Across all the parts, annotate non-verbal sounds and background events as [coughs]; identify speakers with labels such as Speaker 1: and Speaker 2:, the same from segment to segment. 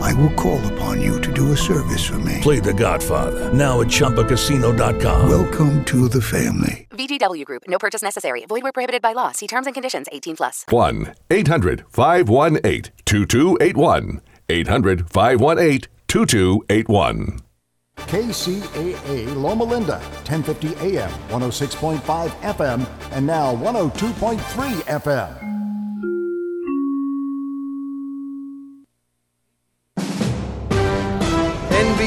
Speaker 1: I will call upon you to do a service for me.
Speaker 2: Play The Godfather now at ChumbaCasino.com.
Speaker 1: Welcome to the family.
Speaker 3: VGW Group. No purchase necessary. Void where prohibited by law. See terms and conditions. 18 plus.
Speaker 4: 1 800 518 2281. 800 518 2281.
Speaker 5: KCAA Loma Linda, 1050 AM, 106.5 FM, and now 102.3 FM.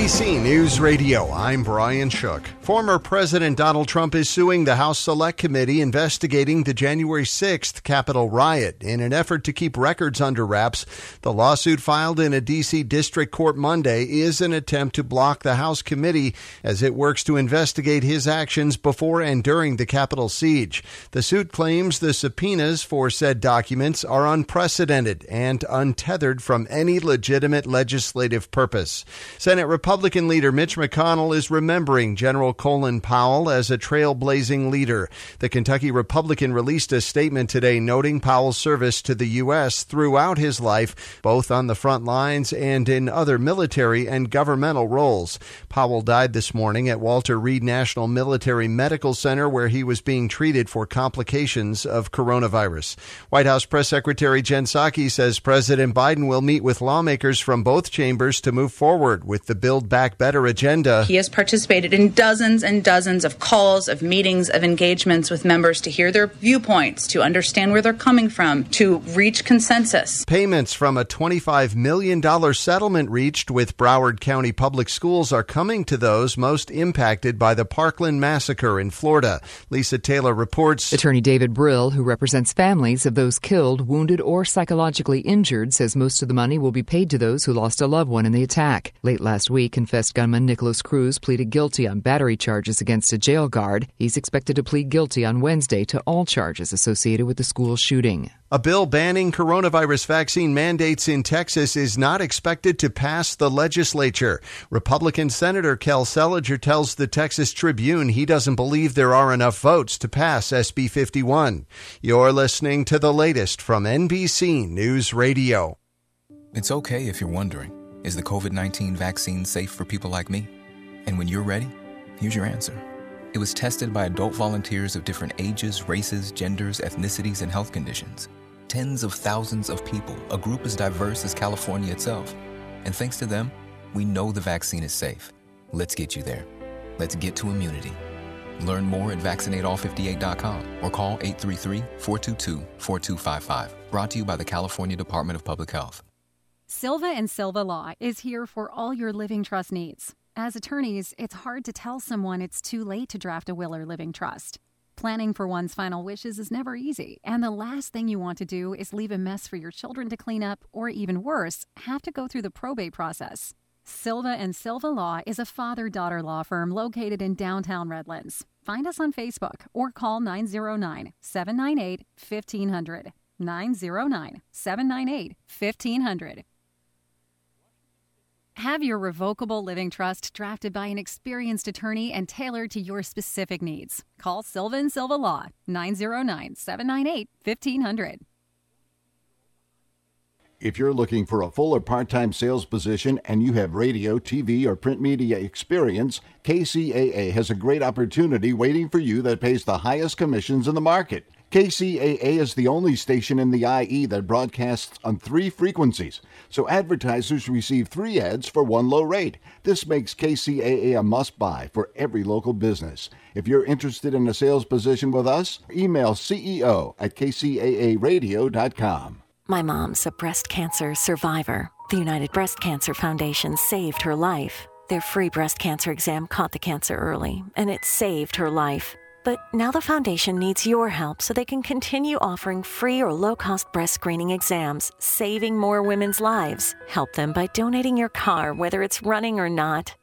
Speaker 6: NBC News Radio, I'm Brian Shook. Former President Donald Trump is suing the House Select Committee investigating the January 6th Capitol riot. In an effort to keep records under wraps, the lawsuit filed in a D.C. District Court Monday is an attempt to block the House committee as it works to investigate his actions before and during the Capitol siege. The suit claims the subpoenas for said documents are unprecedented and untethered from any legitimate legislative purpose. Senate Republican leader Mitch McConnell is remembering General Colin Powell as a trailblazing leader. The Kentucky Republican released a statement today noting Powell's service to the U.S. throughout his life, both on the front lines and in other military and governmental roles. Powell died this morning at Walter Reed National Military Medical Center, where he was being treated for complications of coronavirus. White House Press Secretary Jen Psaki says President Biden will meet with lawmakers from both chambers to move forward with the Build Back Better agenda.
Speaker 7: He has participated in dozens and dozens of calls, of meetings, of engagements with members to hear their viewpoints, to understand where they're coming from, to reach consensus.
Speaker 6: Payments from a $25 million settlement reached with Broward County Public Schools are coming to those most impacted by the Parkland massacre in Florida. Lisa Taylor reports.
Speaker 8: Attorney David Brill, who represents families of those killed, wounded, or psychologically injured, says most of the money will be paid to those who lost a loved one in the attack. Late last week, confessed gunman Nikolas Cruz pleaded guilty on battery charges against a jail guard. He's expected to plead guilty on Wednesday to all charges associated with the school shooting.
Speaker 6: A bill banning coronavirus vaccine mandates in Texas is not expected to pass the legislature. Republican Senator Kel Seliger tells the Texas Tribune he doesn't believe there are enough votes to pass SB 51. You're listening to the latest from NBC News Radio.
Speaker 9: It's okay if you're wondering is the COVID 19 vaccine safe for people like me? And when you're ready, here's your answer. It was tested by adult volunteers of different ages, races, genders, ethnicities, and health conditions. Tens of thousands of people, a group as diverse as California itself. And thanks to them, we know the vaccine is safe. Let's get you there. Let's get to immunity. Learn more at vaccinateall58.com or call 833 422 4255. Brought to you by the California Department of Public Health.
Speaker 10: Silva and Silva Law is here for all your living trust needs. As attorneys, it's hard to tell someone it's too late to draft a will or living trust. Planning for one's final wishes is never easy, and the last thing you want to do is leave a mess for your children to clean up, or even worse, have to go through the probate process. Silva and Silva Law is a father-daughter law firm located in downtown Redlands. Find us on Facebook or call 909-798-1500. 909-798-1500. Have your revocable living trust drafted by an experienced attorney and tailored to your specific needs. Call Silva and Silva Law 909 798 1500.
Speaker 5: If you're looking for a full or part time sales position and you have radio, TV, or print media experience, KCAA has a great opportunity waiting for you that pays the highest commissions in the market. KCAA is the only station in the IE that broadcasts on three frequencies, so advertisers receive three ads for one low rate. This makes KCAA a must buy for every local business. If you're interested in a sales position with us, email CEO at kcaaradio.com.
Speaker 11: My mom's a breast cancer survivor. The United Breast Cancer Foundation saved her life. Their free breast cancer exam caught the cancer early, and it saved her life. But now the foundation needs your help so they can continue offering free or low cost breast screening exams, saving more women's lives. Help them by donating your car, whether it's running or not.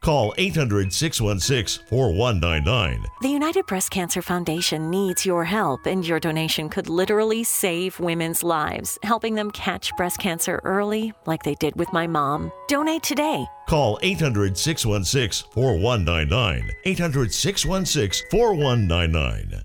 Speaker 12: Call 800 616 4199.
Speaker 11: The United Breast Cancer Foundation needs your help, and your donation could literally save women's lives, helping them catch breast cancer early, like they did with my mom. Donate today.
Speaker 12: Call 800 616 4199. 800 616 4199.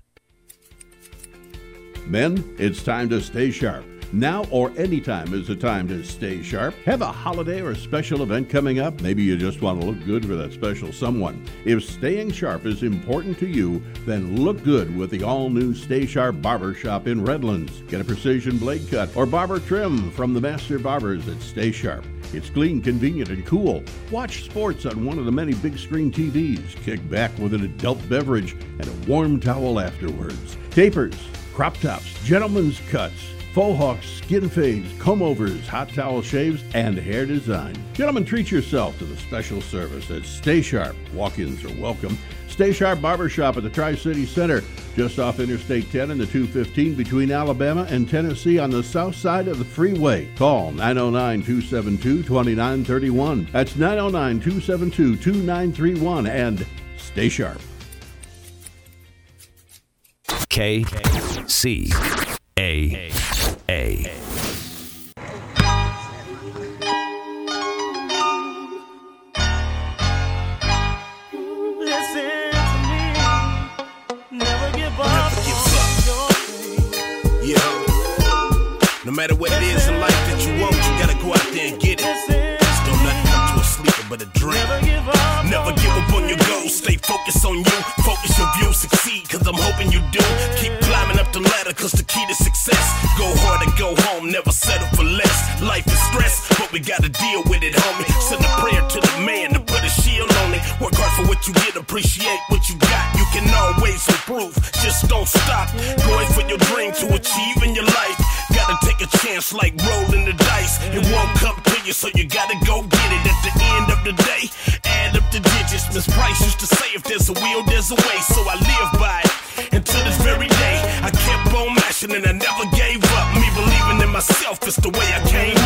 Speaker 13: Men, it's time to stay sharp. Now or anytime is the time to stay sharp. Have a holiday or special event coming up. Maybe you just want to look good for that special someone. If staying sharp is important to you, then look good with the all new Stay Sharp Barber Shop in Redlands. Get a precision blade cut or barber trim from the master barbers at Stay Sharp. It's clean, convenient, and cool. Watch sports on one of the many big screen TVs. Kick back with an adult beverage and a warm towel afterwards. Tapers, crop tops, gentlemen's cuts faux hawks, skin fades, comb overs, hot towel shaves, and hair design. Gentlemen, treat yourself to the special service at Stay Sharp. Walk ins are welcome. Stay Sharp Barbershop at the Tri City Center, just off Interstate 10 and the 215 between Alabama and Tennessee on the south side of the freeway. Call 909 272 2931. That's 909 272 2931 and stay sharp.
Speaker 2: K C A A.
Speaker 14: No matter what it is in life that you want, you gotta go out there and get it. Still nothing come to a sleeper but a dream. Stay focused on you. Focus your view. Succeed, cause I'm hoping you do. Keep climbing up the ladder, cause the key to success. Go hard and go home. Never settle for less. Life is stress, but we gotta deal with it, homie. Send a prayer to the man to put a shield on it. Work hard for what you get. Appreciate what you got. You can always improve. Just don't stop. Going for your dream to achieve in your life. Gotta take a chance like rolling the dice. It won't come to you, so you gotta go get it. At the end of the day, add up the digits. Miss Price used there's a will, there's a way. So I live by it And to this very day. I kept on mashing and I never gave up. Me believing in myself is the way I came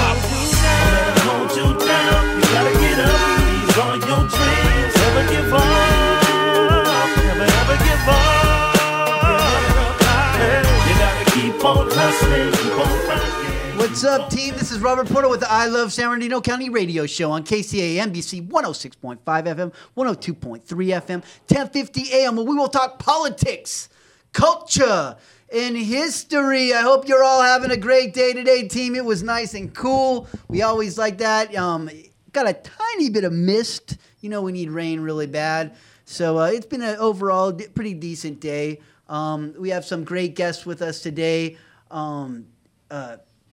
Speaker 14: up,
Speaker 15: team? This is Robert Porter with the I Love San Bernardino County Radio Show on KCA NBC 106.5 FM, 102.3 FM, 1050 AM, where we will talk politics, culture, and history. I hope you're all having a great day today, team. It was nice and cool. We always like that. Um, got a tiny bit of mist. You know, we need rain really bad. So uh, it's been an overall pretty decent day. Um, we have some great guests with us today. Um, uh,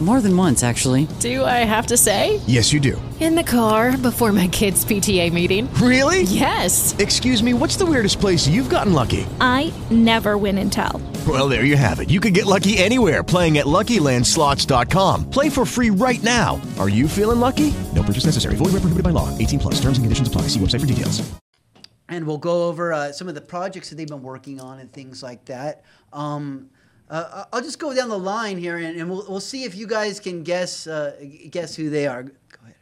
Speaker 16: More than once, actually.
Speaker 17: Do I have to say?
Speaker 18: Yes, you do.
Speaker 17: In the car before my kids' PTA meeting.
Speaker 18: Really?
Speaker 17: Yes.
Speaker 18: Excuse me, what's the weirdest place you've gotten lucky?
Speaker 19: I never win and tell.
Speaker 18: Well, there you have it. You can get lucky anywhere playing at LuckyLandSlots.com. Play for free right now. Are you feeling lucky? No purchase necessary. Void where prohibited by law. 18 plus. Terms and conditions apply. See website for details.
Speaker 15: and we'll go over uh, some of the projects that they've been working on and things like that. Um, uh, I'll just go down the line here, and, and we'll, we'll see if you guys can guess uh, guess who they are. Go ahead.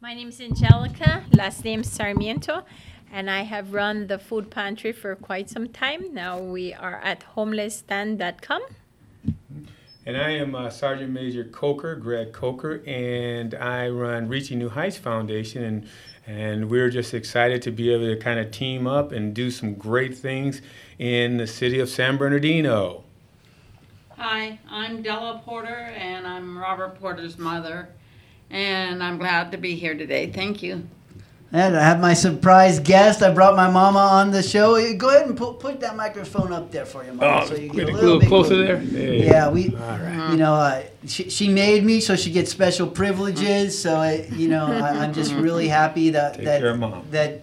Speaker 20: My name's Angelica, last name Sarmiento, and I have run the food pantry for quite some time. Now we are at homelessstand.com.
Speaker 21: And I am uh, Sergeant Major Coker, Greg Coker, and I run Reaching New Heights Foundation. And, and we're just excited to be able to kind of team up and do some great things in the city of San Bernardino.
Speaker 22: Hi, I'm Della Porter, and I'm Robert Porter's mother, and I'm glad to be here today. Thank you.
Speaker 15: And I have my surprise guest. I brought my mama on the show. Go ahead and put, put that microphone up there for you, mama,
Speaker 21: Oh,
Speaker 15: so you
Speaker 21: get
Speaker 15: get a
Speaker 21: a
Speaker 15: little,
Speaker 21: little
Speaker 15: bit
Speaker 21: closer there? There you
Speaker 15: Yeah, we,
Speaker 21: All right.
Speaker 15: you know, uh, she, she made me, so she gets special privileges. So, I, you know, I, I'm just really happy that
Speaker 21: Take
Speaker 15: that
Speaker 21: care mom.
Speaker 15: that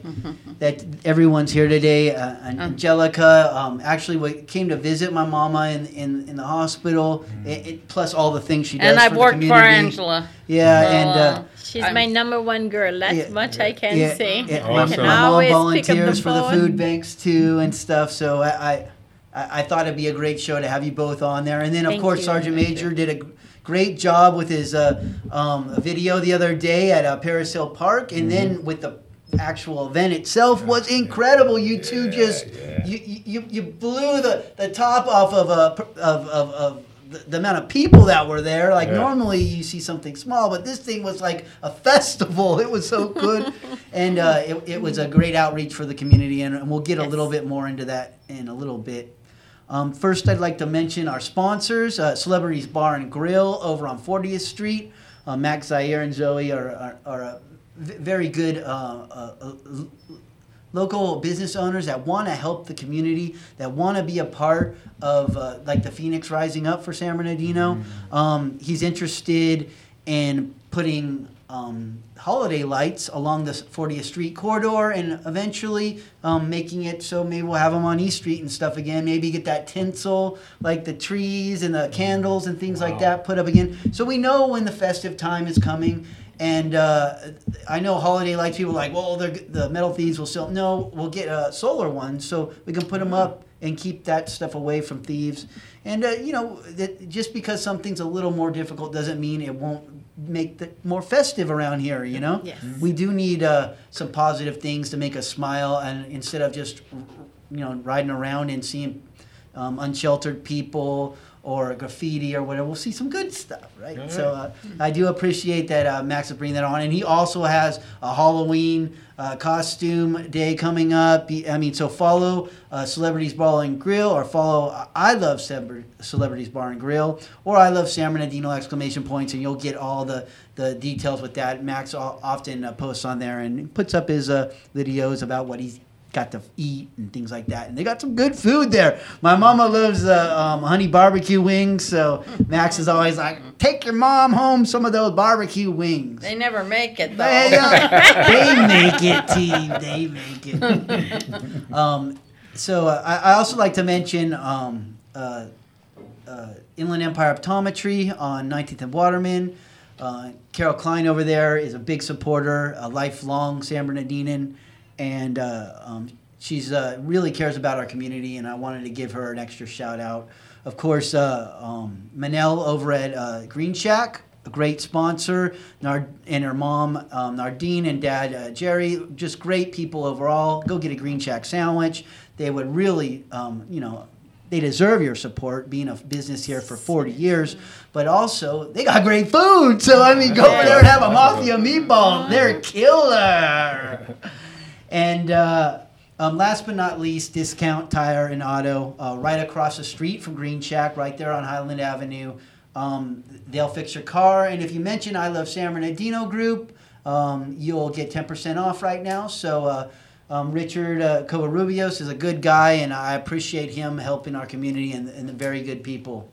Speaker 15: that everyone's here today. Uh, Angelica um, actually wa- came to visit my mama in in, in the hospital. It, it, plus all the things she does.
Speaker 22: And I've
Speaker 15: for the
Speaker 22: worked for
Speaker 15: community.
Speaker 22: Angela.
Speaker 15: Yeah,
Speaker 22: So,
Speaker 15: and. Uh,
Speaker 20: She's my number one girl. That's much I can
Speaker 15: yeah,
Speaker 20: say.
Speaker 15: yeah,
Speaker 20: I
Speaker 15: my,
Speaker 20: can
Speaker 15: my mom
Speaker 20: always pick
Speaker 15: volunteers
Speaker 20: the
Speaker 15: for the food banks too and stuff. So I, I, I I thought it'd be a great show to have you both on there. And then of
Speaker 20: Thank
Speaker 15: course
Speaker 20: you.
Speaker 15: Sergeant Major did a great job with his uh, um, video the other day at uh, Perris Hill Park, and then with the actual event itself was incredible. You two just you, you you blew the, the top off of a of, of, of the, the amount of people that were there. Like
Speaker 21: Yeah.
Speaker 15: normally you see something small, but this thing was like a festival. [laughs] It was so good, and uh, it, it was a great outreach for the community, and, and we'll get a little bit more into that in a little bit. Um, first, I'd like to mention our sponsors, uh, Celebrities Bar and Grill over on 40th Street. Uh, Max Zaire and Zoe are, are, are a v- very good uh, uh, uh, l- local business owners that want to help the community, that want to be a part of uh, like the Phoenix Rising Up for San Bernardino. Um, he's interested in putting um, holiday lights along the 40th Street corridor and eventually um, making it so maybe we'll have them on East Street and stuff again. Maybe get that tinsel, like the trees and the candles and things like that, put up again. So we know when the festive time is coming. And uh, I know holiday lights. People are like, well, they're, the metal thieves will still No, we'll get a solar one so we can put them up and keep that stuff away from thieves. And uh, you know, that just because something's a little more difficult doesn't mean it won't make it more festive around here. You know,
Speaker 20: Yes.
Speaker 15: we do need uh, some positive things to make us smile, and instead of just you know riding around and seeing um, unsheltered people or graffiti or whatever. We'll see some good stuff, right? So uh, I do appreciate that uh, Max is bringing that on, and he also has a Halloween uh, costume day coming up. I mean, so follow uh, Celebrities Bar and Grill, or follow I Love Celebr- Celebrities Bar and Grill, or I Love San Bernardino exclamation points, and you'll get all the the details with that. Max often uh, posts on there and puts up his uh, videos about what he's got to eat and things like that. And they got some good food there. My mama loves uh, um, honey barbecue wings, so Max is always like, "Take your mom home some of those barbecue wings."
Speaker 22: They never make it though.
Speaker 15: They, [laughs] they make it, team. They make it. [laughs] um, so uh, I, I also like to mention um, uh, uh, Inland Empire Optometry on 19th and Waterman. Uh, Carol Klein over there is a big supporter, a lifelong San Bernardinian, and uh, um, she's uh, really cares about our community. And I wanted to give her an extra shout out. Of course, uh, um, Manel over at uh, Green Shack, a great sponsor, Nard- and her mom um, Nardine and dad uh, Jerry, just great people overall. Go get a Green Shack sandwich. They would really, um, you know, they deserve your support being a business here for 40 years but also they got great food so i mean go over there and have a mafia meatball they're killer [laughs] and uh, um, last but not least discount tire and auto uh, right across the street from green shack right there on highland avenue. Um, they'll fix your car. And if you mention i love san bernardino group um, you'll get 10% off right now. So uh, Um, Richard uh, Covarrubias is a good guy, and I appreciate him helping our community and, and the very good people.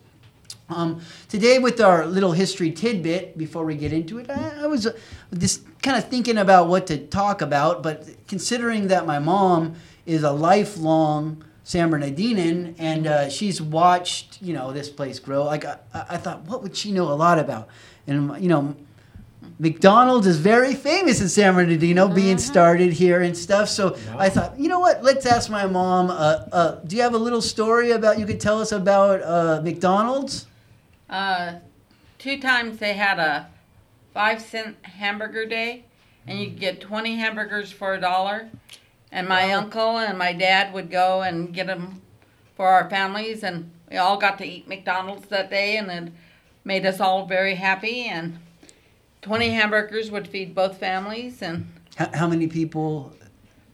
Speaker 15: Um, today, with our little history tidbit, before we get into it, I, I was uh, just kind of thinking about what to talk about, but considering that my mom is a lifelong San Bernardinian and uh, she's watched, you know, this place grow, like I, I thought, what would she know a lot about? And, you know, McDonald's is very famous in San Bernardino, being started here and stuff. So I thought, you know what? Let's ask my mom. Uh, uh, do you have a little story about you could tell us about uh, McDonald's?
Speaker 22: Uh, two times they had a five cent hamburger day, and you could get 20 hamburgers for a dollar. And my uncle and my dad would go and get them for our families, and we all got to eat McDonald's that day, and it made us all very happy. And 20 hamburgers would feed both families, and
Speaker 15: How, how many people?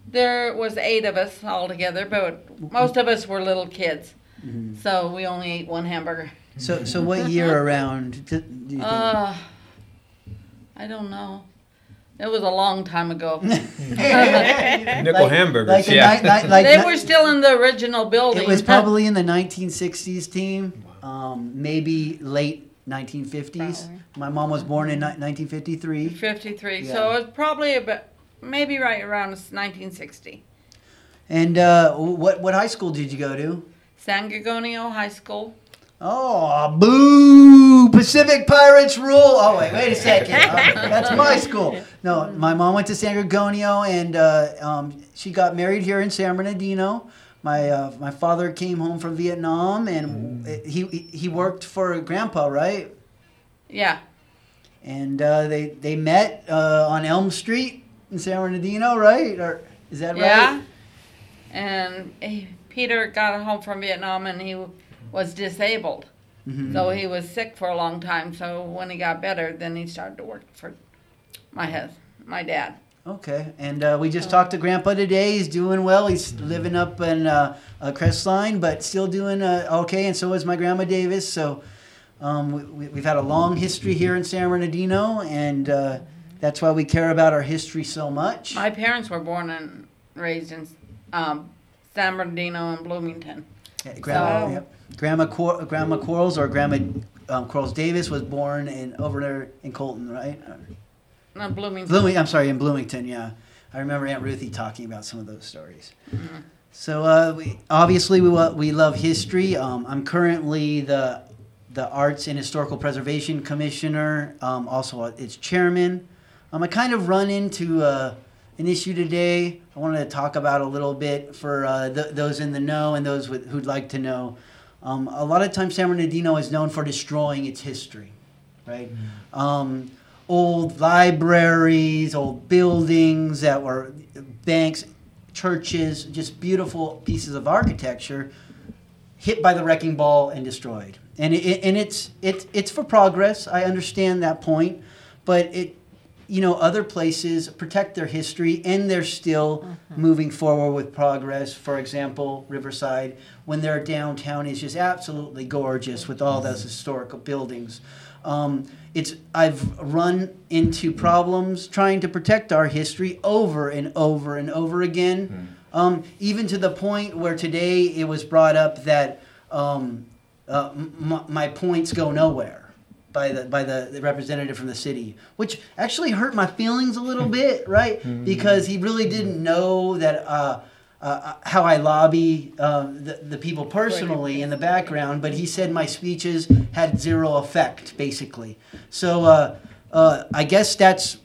Speaker 22: there was eight of us all together, but most of us were little kids,
Speaker 15: Mhm.
Speaker 22: so we only ate one hamburger.
Speaker 15: So, so what year around do do you think?
Speaker 22: Uh, I don't know. It was a long time ago. [laughs] [laughs]
Speaker 21: Nickel hamburgers,
Speaker 15: like
Speaker 21: yeah.
Speaker 15: night- night- like
Speaker 22: they
Speaker 15: ni-
Speaker 22: were still in the original building.
Speaker 15: It was probably in the 1960s team, um, maybe late 1950s. My mom was born in ni- 1953.
Speaker 22: 53.
Speaker 15: Yeah.
Speaker 22: So it was probably about maybe right around 1960.
Speaker 15: And uh, what what high school did you go to?
Speaker 22: San Gorgonio High School.
Speaker 15: Oh, boo! Pacific Pirates rule. Oh wait, wait a second. Uh, [laughs] that's my school. No, my mom went to San Gorgonio, and uh, um, she got married here in San Bernardino. My uh, my father came home from Vietnam, and he he worked for Grandpa, right?
Speaker 22: Yeah.
Speaker 15: And uh, they they met uh, on Elm Street in San Bernardino, right? Or is that
Speaker 22: Yeah.
Speaker 15: right? Yeah.
Speaker 22: And he, Peter got home from Vietnam and he was disabled.
Speaker 15: Mhm.
Speaker 22: So he was sick for a long time. So when he got better, then he started to work for my hus- my dad.
Speaker 15: Okay, and uh, we just talked to Grandpa today. He's doing well. He's living up in uh, uh, Crestline, but still doing uh, okay. And so is my Grandma Davis. So um, we, we've had a long history here in San Bernardino, and uh, that's why we care about our history so much.
Speaker 22: My parents were born and raised in um, San Bernardino and Bloomington.
Speaker 15: Grandma,
Speaker 22: So-
Speaker 15: yep. Grandma, Quar- Grandma Quarles or Grandma um, Quarles Davis was born in over there in Colton, right?
Speaker 22: No, Bloomington.
Speaker 15: Blooming, I'm sorry, in Bloomington. Yeah, I remember Aunt Ruthie talking about some of those stories. So uh, we obviously we we love history. Um, I'm currently the the Arts and Historical Preservation Commissioner, um, also its chairman. Um, I kind of run into uh, an issue today. I wanted to talk about a little bit for uh, th- those in the know and those with, who'd like to know. Um, a lot of times, San Bernardino is known for destroying its history, right? Um, old libraries, old buildings that were banks, churches, just beautiful pieces of architecture hit by the wrecking ball and destroyed. And it, and it's it's it's for progress. I understand that point, but it you know other places protect their history and they're still mm-hmm. moving forward with progress. For example, Riverside, when their downtown is just absolutely gorgeous with all those mm-hmm. historical buildings. Um, it's I've run into problems trying to protect our history over and over and over again, um, even to the point where today it was brought up that um, uh, m- my points go nowhere by the by the, the representative from the city, which actually hurt my feelings a little bit, right? Because he really didn't know that. Uh, uh, how I lobby uh, the, the people personally in the background, but he said my speeches had zero effect, basically. So uh, uh, I guess that's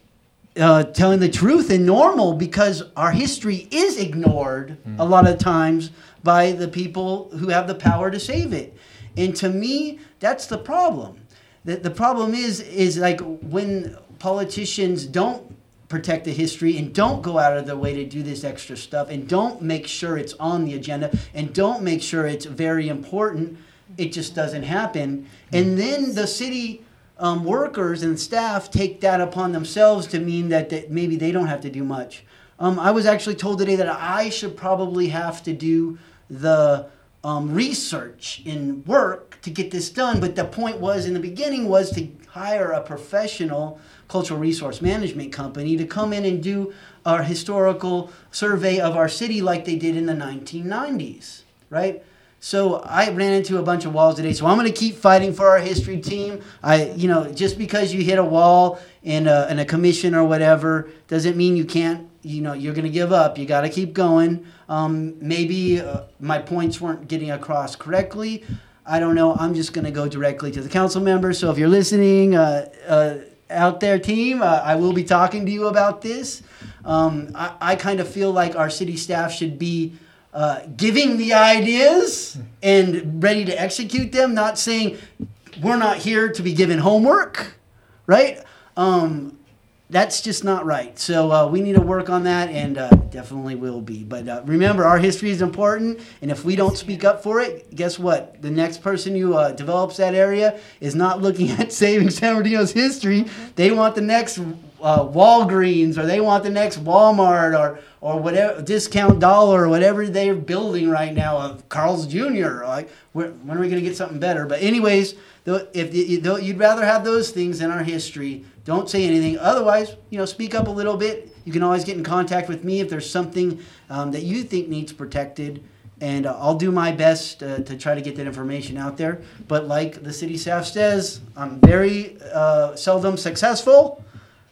Speaker 15: uh, telling the truth and normal because our history is ignored a lot of times by the people who have the power to save it. And to me, that's the problem. The, the problem is is like when politicians don't protect the history and don't go out of their way to do this extra stuff and don't make sure it's on the agenda and don't make sure it's very important, it just doesn't happen. And then the city um, workers and staff take that upon themselves to mean that, that maybe they don't have to do much. Um, I was actually told today that I should probably have to do the um, research and work to get this done. But the point was in the beginning was to hire a professional cultural resource management company to come in and do our historical survey of our city like they did in the 1990s, right? So I ran into a bunch of walls today. So I'm going to keep fighting for our history team. I, you know, just because you hit a wall in a, in a commission or whatever doesn't mean you can't. You know, you're going to give up. You got to keep going. Um, maybe uh, my points weren't getting across correctly. I don't know. I'm just going to go directly to the council members. So if you're listening uh, uh, out there, team, uh, I will be talking to you about this. Um, I, I kind of feel like our city staff should be uh, giving the ideas and ready to execute them, not saying we're not here to be given homework, right? Um, that's just not right. So uh, we need to work on that, and uh, definitely will be. But uh, remember, our history is important, and if we don't speak up for it, guess what? The next person who uh, develops that area is not looking [laughs] at saving San Bernardino's history. They want the next uh, Walgreens, or they want the next Walmart, or or whatever discount dollar, or whatever they're building right now of Carl's Jr. Like, when are we going to get something better? But anyways, if you'd rather have those things in our history don't say anything. Otherwise, you know, speak up a little bit. You can always get in contact with me if there's something um, that you think needs protected, and uh, I'll do my best uh, to try to get that information out there. But like the city staff says, I'm very uh, seldom successful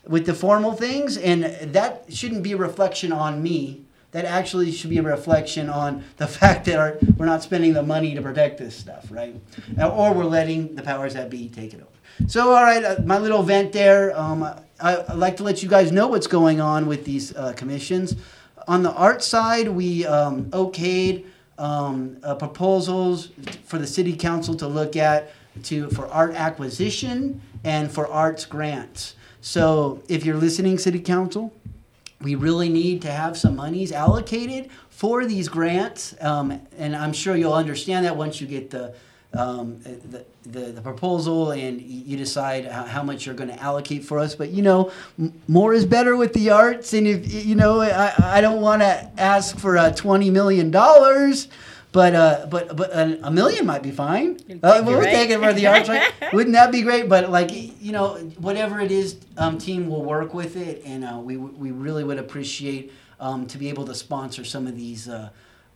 Speaker 15: with the formal things, and that shouldn't be a reflection on me. That actually should be a reflection on the [laughs] fact that our, we're not spending the money to protect this stuff, right? Or we're letting the powers that be take it over. So, all right, uh, my little vent there. Um, I, would like to let you guys know what's going on with these uh, commissions. On the art side, we um, okayed um, uh, proposals for the city council to look at to for art acquisition and for arts grants. So, if you're listening, city council, we really need to have some monies allocated for these grants, um, and I'm sure you'll understand that once you get the um, the, the, the, proposal and you decide how, how much you're going to allocate for us. But you know, m- more is better with the arts. And if you know, I, I don't want to ask for uh, twenty million dollars. But uh, but but a, a, million might be fine. Uh, we'll right. take it for the arts, right? [laughs] Wouldn't that be great? But like you know, whatever it is, um, team will work with it, and uh, we we really would appreciate um, to be able to sponsor some of these uh,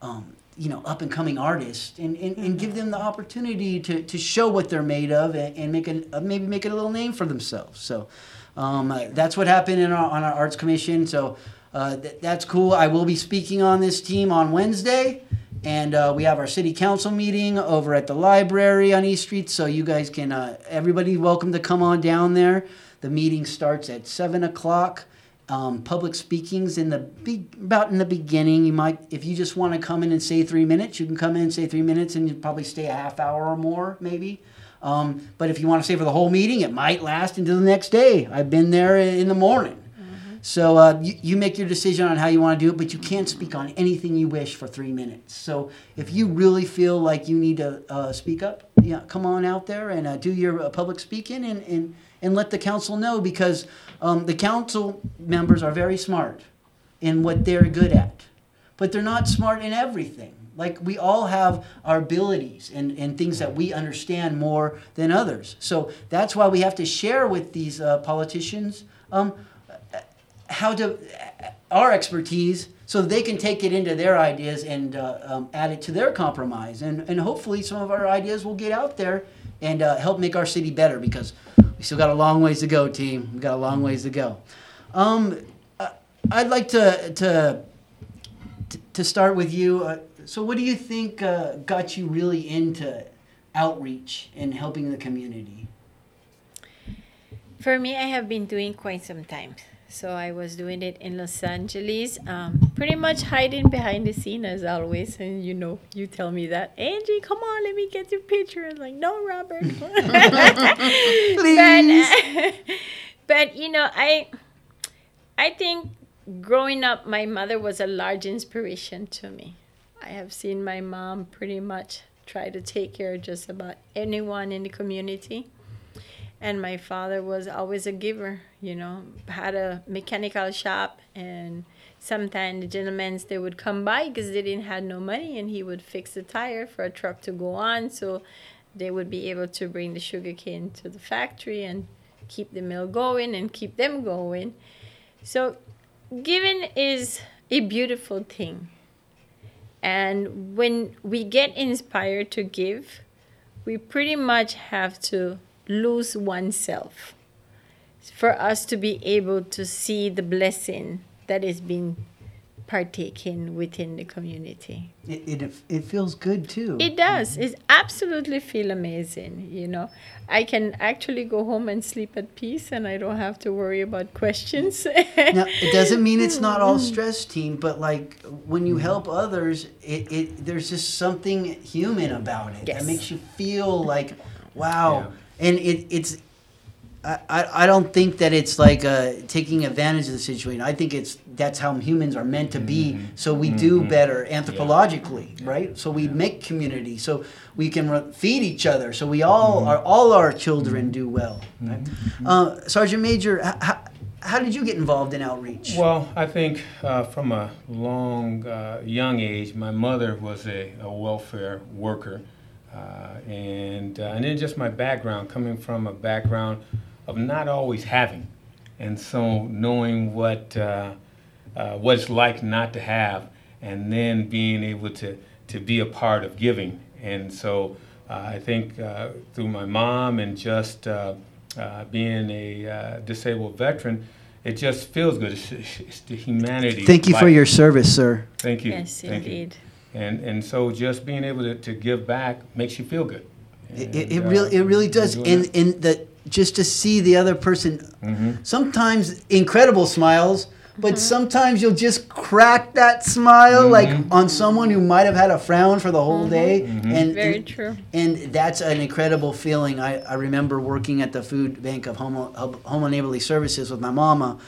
Speaker 15: um, you know up and coming artists and, and, and give them the opportunity to, to show what they're made of and, and make a, uh, maybe make it a little name for themselves. So um, uh, that's what happened in our, on our arts commission. So uh, th- that's cool. I will be speaking on this team on wednesday. And uh, we have our city council meeting over at the library on east street. So you guys can uh, everybody welcome to come on down there. The meeting starts at 7 o'clock um, public speakings in the be- about in the beginning. You might, if you just want to come in and say three minutes, you can come in and say three minutes, and you probably stay a half hour or more, maybe. Um, but if you want to stay for the whole meeting, it might last until the next day. I've been there in the morning. Mm-hmm. So uh, you, you make your decision on how you want to do it, but you can't speak on anything you wish for three minutes. So if you really feel like you need to uh, speak up, yeah, come on out there and uh, do your uh, public speaking and, and, and let the council know because um, the council members are very smart in what they're good at, but they're not smart in everything. Like we all have our abilities and, and things that we understand more than others. So that's why we have to share with these uh, politicians um, how to our expertise so they can take it into their ideas and uh, um, add it to their compromise. And, and hopefully some of our ideas will get out there and uh, help make our city better because we still got a long ways to go, team. We got a long ways to go. Um, I'd like to to to start with you. Uh, so, what do you think uh, got you really into outreach and helping the community?
Speaker 20: For me, I have been doing quite some time. So I was doing it in Los Angeles, um, pretty much hiding behind the scene as always. And you know, you tell me that, Angie, come on, let me get your picture. I'm like, no, Robert. [laughs] Please. But, [laughs] but you know, I, I think growing up, my mother was a large inspiration to me. I have seen my mom pretty much try to take care of just about anyone in the community and my father was always a giver you know had a mechanical shop and sometimes the gentlemen they would come by because they didn't have no money and he would fix the tire for a truck to go on so they would be able to bring the sugar cane to the factory and keep the mill going and keep them going. So, giving is a beautiful thing. And when we get inspired to give, we pretty much have to lose oneself for us to be able to see the blessing that is being partaken within the community.
Speaker 15: It, it, it feels good too.
Speaker 20: It does. It absolutely feel amazing. You know, I can actually go home and sleep at peace, and I don't have to worry about questions.
Speaker 15: now, it doesn't mean it's not all [laughs] stress, team, but like when you mm. help others, it, it there's just something human about it
Speaker 20: Yes.
Speaker 15: that makes you feel like, wow. And it, it's, I, I don't think that it's like uh, taking advantage of the situation. I think it's that's how humans are meant to be. So we do better anthropologically, right? So we make community. So we can re- feed each other. So we all are all our children do well. Right? Uh, Sergeant Major, h- h- how did you get involved in outreach?
Speaker 21: Well, I think uh, from a long, uh, young age, my mother was a, a welfare worker. Uh, and, uh, and then just my background, coming from a background of not always having. And so knowing what, uh, uh, what it's like not to have, and then being able to, to be a part of giving. And so uh, I think uh, through my mom and just uh, uh, being a uh, disabled veteran, it just feels good. It's, it's the humanity.
Speaker 15: Thank you for your service, sir.
Speaker 21: Thank you.
Speaker 20: Yes,
Speaker 21: Thank
Speaker 20: indeed.
Speaker 21: You. And and so just being able to, to give back makes you feel good.
Speaker 15: It, it, it
Speaker 21: uh,
Speaker 15: really it really does. And and the just to see the other person,
Speaker 21: Mhm.
Speaker 15: sometimes incredible smiles, but sometimes you'll just crack that smile like on someone who might have had a frown for the whole day. And
Speaker 20: Very
Speaker 15: and,
Speaker 20: true.
Speaker 15: And that's an incredible feeling. I, I remember working at the food bank of Home Home Neighborly Services with my mama,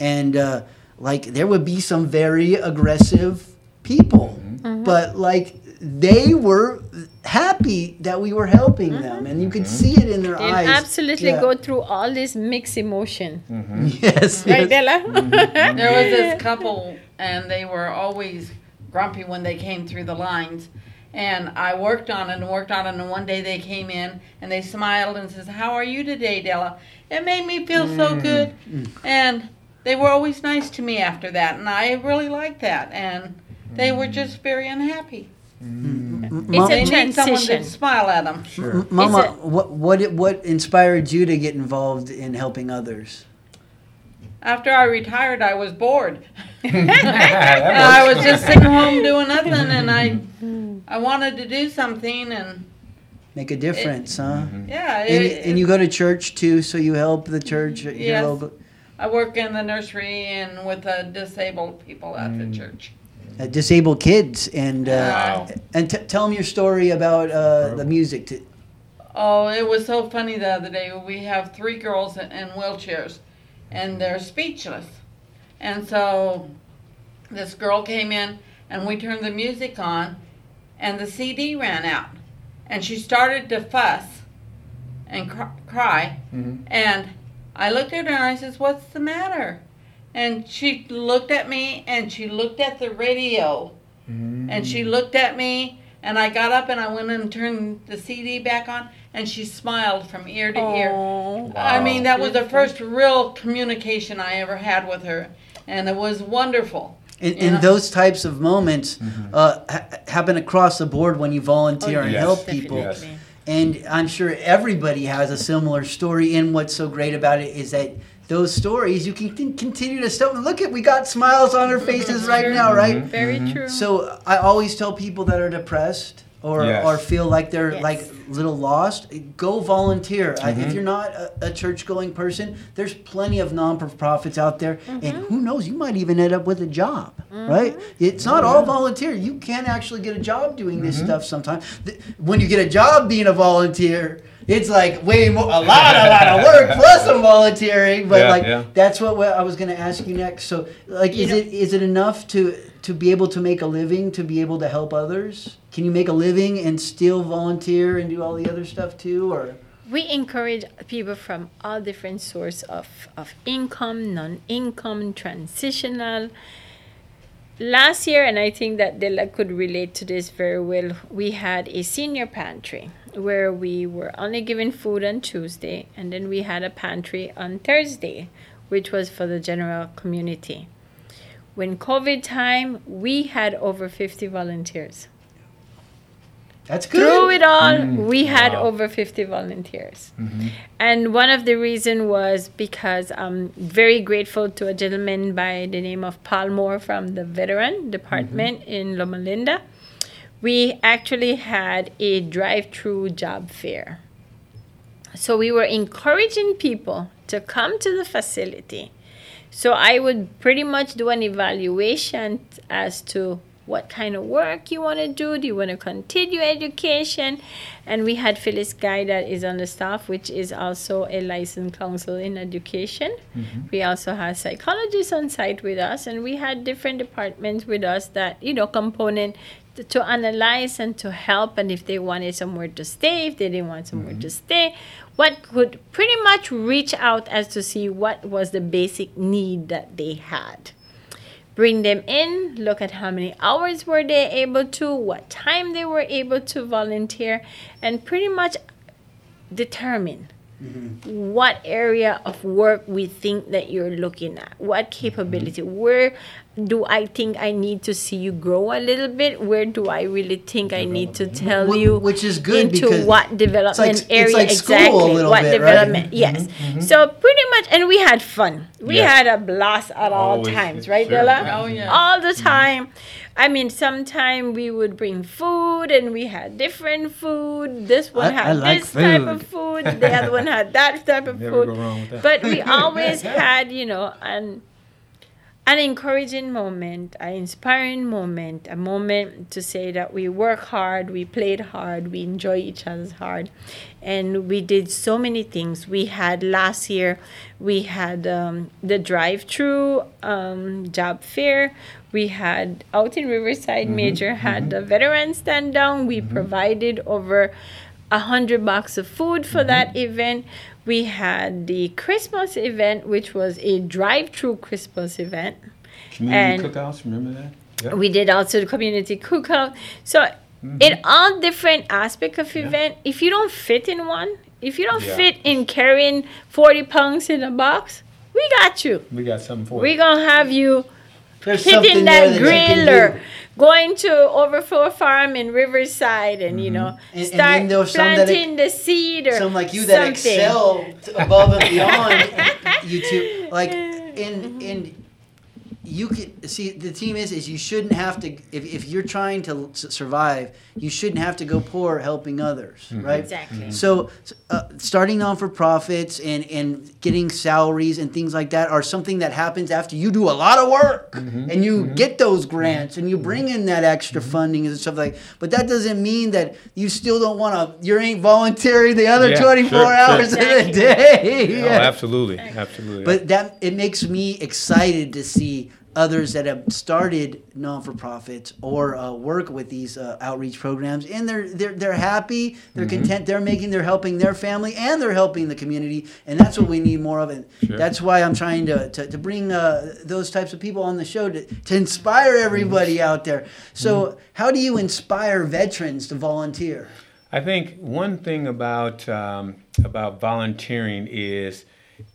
Speaker 15: and uh, like there would be some very aggressive people, uh-huh. but like they were happy that we were helping uh-huh. them, and you could uh-huh. see it in their
Speaker 20: And
Speaker 15: eyes.
Speaker 20: absolutely
Speaker 15: Yeah.
Speaker 20: go through all this mixed emotion. Mm-hmm. [laughs]
Speaker 15: Yes,
Speaker 20: Right,
Speaker 15: yes.
Speaker 20: Della? Mm-hmm. Mm-hmm.
Speaker 22: there was this couple, and they were always grumpy when they came through the lines. And I worked on it and worked on it, and one day they came in and they smiled and says, "How are you today, Della?" It made me feel so mm. good, mm. and they were always nice to me after that, and I really liked that. And they were just very unhappy.
Speaker 15: Mom-
Speaker 22: they need someone
Speaker 20: transition.
Speaker 22: to smile at them.
Speaker 15: M- Mama, what what what inspired you to get involved in helping others?
Speaker 22: After I retired, I was bored. [laughs] [laughs] and I was just sitting home doing nothing, and I, I wanted to do something, and
Speaker 15: Make a difference, huh?
Speaker 22: yeah,
Speaker 15: And,
Speaker 22: it-
Speaker 15: and you go to church too, so you help the church. your
Speaker 22: Yes.
Speaker 15: local-
Speaker 22: I work in the nursery and with the disabled people at
Speaker 15: Mm.
Speaker 22: the church.
Speaker 15: Uh, disabled kids, and uh,
Speaker 22: Wow.
Speaker 15: and t- tell them your story about uh, the music. T-
Speaker 22: Oh, it was so funny the other day. We have three girls in in wheelchairs, and they're speechless. And so this girl came in, and we turned the music on, and the CD ran out. And she started to fuss and cr- cry. And I looked at her and I says, What's the matter? And she looked at me and she looked at the radio and she looked at me and I got up and I went and turned the CD back on and she smiled from ear to ear. I mean, that was the first real communication I ever had with her and it was wonderful.
Speaker 15: And, and those types of moments uh, ha- happen across the board when you volunteer
Speaker 22: Oh,
Speaker 15: and
Speaker 22: yes.
Speaker 15: help people.
Speaker 22: Yes.
Speaker 15: And I'm sure everybody has a similar story. And what's so great about it is that those stories you can con- continue to tell. Look at we got smiles on our faces right now, right? Mm-hmm.
Speaker 20: Very mm-hmm. true.
Speaker 15: So I always tell people that are depressed or
Speaker 21: Yes.
Speaker 15: or feel like they're
Speaker 20: Yes.
Speaker 15: like little lost, go volunteer. I, if
Speaker 21: mm-hmm.
Speaker 15: you're not a, a church going person, there's plenty of non-profits out there, and who knows, you might even end up with a job, right? It's not all volunteer. You can actually get a job doing this stuff sometimes. Th- When you get a job being a volunteer. It's like way more, a lot, a lot of work [laughs] plus some volunteering, but
Speaker 21: Yeah,
Speaker 15: like
Speaker 21: yeah.
Speaker 15: that's what I was going to ask you next. So, like, is it is it enough to to be able to make a living, to be able to help others? Can you make a living and still volunteer and do all the other stuff too, or?
Speaker 20: we encourage people from all different sources of, of income, non-income, transitional. last year, and I think that Della could relate to this very well, we had a senior pantry where we were only giving food on Tuesday, and then we had a pantry on Thursday, which was for the general community. When COVID time, we had over 50 volunteers.
Speaker 15: That's good.
Speaker 20: Through it all,
Speaker 15: Mm,
Speaker 20: we had
Speaker 15: wow.
Speaker 20: over 50 volunteers.
Speaker 15: Mhm.
Speaker 20: And one of the reason was because I'm very grateful to a gentleman by the name of Paul Moore from the Veteran Department in Loma Linda. We actually had a drive-through job fair. So we were encouraging people to come to the facility. So I would pretty much do an evaluation as to what kind of work you want to do. Do you want to continue education? And we had Phyllis Guy that is on the staff, which is also a licensed counselor in education. Mm-hmm. We also had psychologists on site with us, and we had different departments with us that, you know, component to, analyze and to help. And if they wanted somewhere to stay, if they didn't want somewhere to mm-hmm. stay, what could pretty much reach out as to see what was the basic need that they had. Bring them in, look at how many hours were they able to, what time they were able to volunteer, and pretty much determine mm-hmm. what area of work we think that you're looking at what capability mm-hmm. where do i think i need to see you grow a little bit where do i really think i need to tell
Speaker 15: Wh-
Speaker 20: you
Speaker 15: which is good
Speaker 20: into what development
Speaker 15: like-
Speaker 20: area
Speaker 15: like
Speaker 20: exactly what
Speaker 15: bit, right?
Speaker 20: development yes
Speaker 15: Mhm, mhm.
Speaker 20: so pretty much and we had fun we
Speaker 15: Yeah.
Speaker 20: had a blast at all
Speaker 15: Always,
Speaker 20: times right
Speaker 15: sure.
Speaker 20: Della?
Speaker 22: Oh, yeah.
Speaker 20: all the time I mean, sometime we would bring food and we had different food. This one
Speaker 15: I-
Speaker 20: had
Speaker 15: I like
Speaker 20: this type of
Speaker 15: food.
Speaker 20: food. The other one had that type of
Speaker 21: Never
Speaker 20: food.
Speaker 21: go wrong with that.
Speaker 20: But we [laughs] always [laughs] had, you know, an an encouraging moment, an inspiring moment, a moment to say that we work hard, we played hard, we enjoy each other's hard, and we did so many things. We had last year, we had um, the drive-through um, job fair. We had out in Riverside, Major had the veteran stand down. We provided over a hundred box of food for that event. We had the Christmas event, which was a drive-through Christmas event.
Speaker 21: Community cookouts, remember that? Yeah.
Speaker 20: We did also the community cookout. So mm-hmm. in all different aspect of event, if you don't fit in one, if you don't
Speaker 21: Yeah.
Speaker 20: fit in carrying 40 pounds in a box, we got you.
Speaker 21: We got something for you.
Speaker 20: We're gonna have you
Speaker 15: There's
Speaker 20: hitting
Speaker 15: there
Speaker 20: that
Speaker 15: that you can
Speaker 20: grill or
Speaker 15: do.
Speaker 20: going to Overflow Farm in Riverside and you mm-hmm. know
Speaker 15: And- and
Speaker 20: start
Speaker 15: was some that
Speaker 20: planting the seed or
Speaker 15: some like you that
Speaker 20: something.
Speaker 15: excel above and [laughs] beyond YouTube. Like in in mm-hmm. You could see the team is is you shouldn't have to if, if you're trying to survive you shouldn't have to go poor helping others
Speaker 20: Mhm.
Speaker 15: right
Speaker 20: Exactly. Mhm.
Speaker 15: so uh, starting on for profits and and getting salaries and things like that are something that happens after you do a lot of work and you get those grants and you bring in that extra funding and stuff like but that doesn't mean that you still don't want to you ain't volunteering the other
Speaker 21: Yeah,
Speaker 15: 24
Speaker 21: sure, sure.
Speaker 15: hours of the day
Speaker 21: Oh, [laughs] absolutely, absolutely.
Speaker 15: But that it makes me excited to see others that have started non-for-profits or uh, work with these uh, outreach programs, and they're they're they're happy, they're
Speaker 21: Mhm.
Speaker 15: content, they're making, they're helping their family, and they're helping the community, and that's what we need more of. And
Speaker 21: Sure.
Speaker 15: that's why I'm trying to to, to bring uh, those types of people on the show to to inspire everybody out there. So how do you inspire veterans to volunteer?
Speaker 21: I think one thing about um, about volunteering is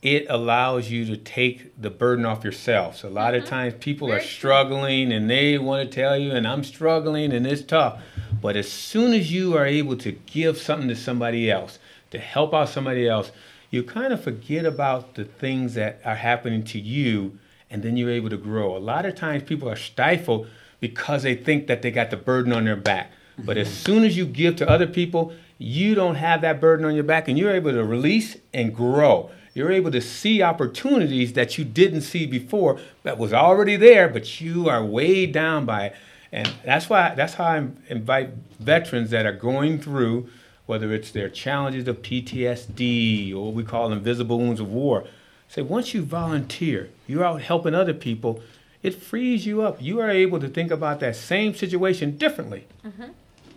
Speaker 21: it allows you to take the burden off yourself. So a lot of mm-hmm. times people are struggling and they want to tell you, and I'm struggling and it's tough. But as soon as you are able to give something to somebody else, to help out somebody else, you kind of forget about the things that are happening to you, and then you're able to grow. A lot of times people are stifled because they think that they got the burden on their back. But as mm-hmm. soon as you give to other people, you don't have that burden on your back and you're able to release and grow. You're able to see opportunities that you didn't see before that was already there, but you are weighed down by it. And that's why that's how I invite veterans that are going through, whether it's their challenges of PTSD or what we call invisible wounds of war. Say once you volunteer, you're out helping other people, it frees you up. You are able to think about that same situation differently. Mm-hmm.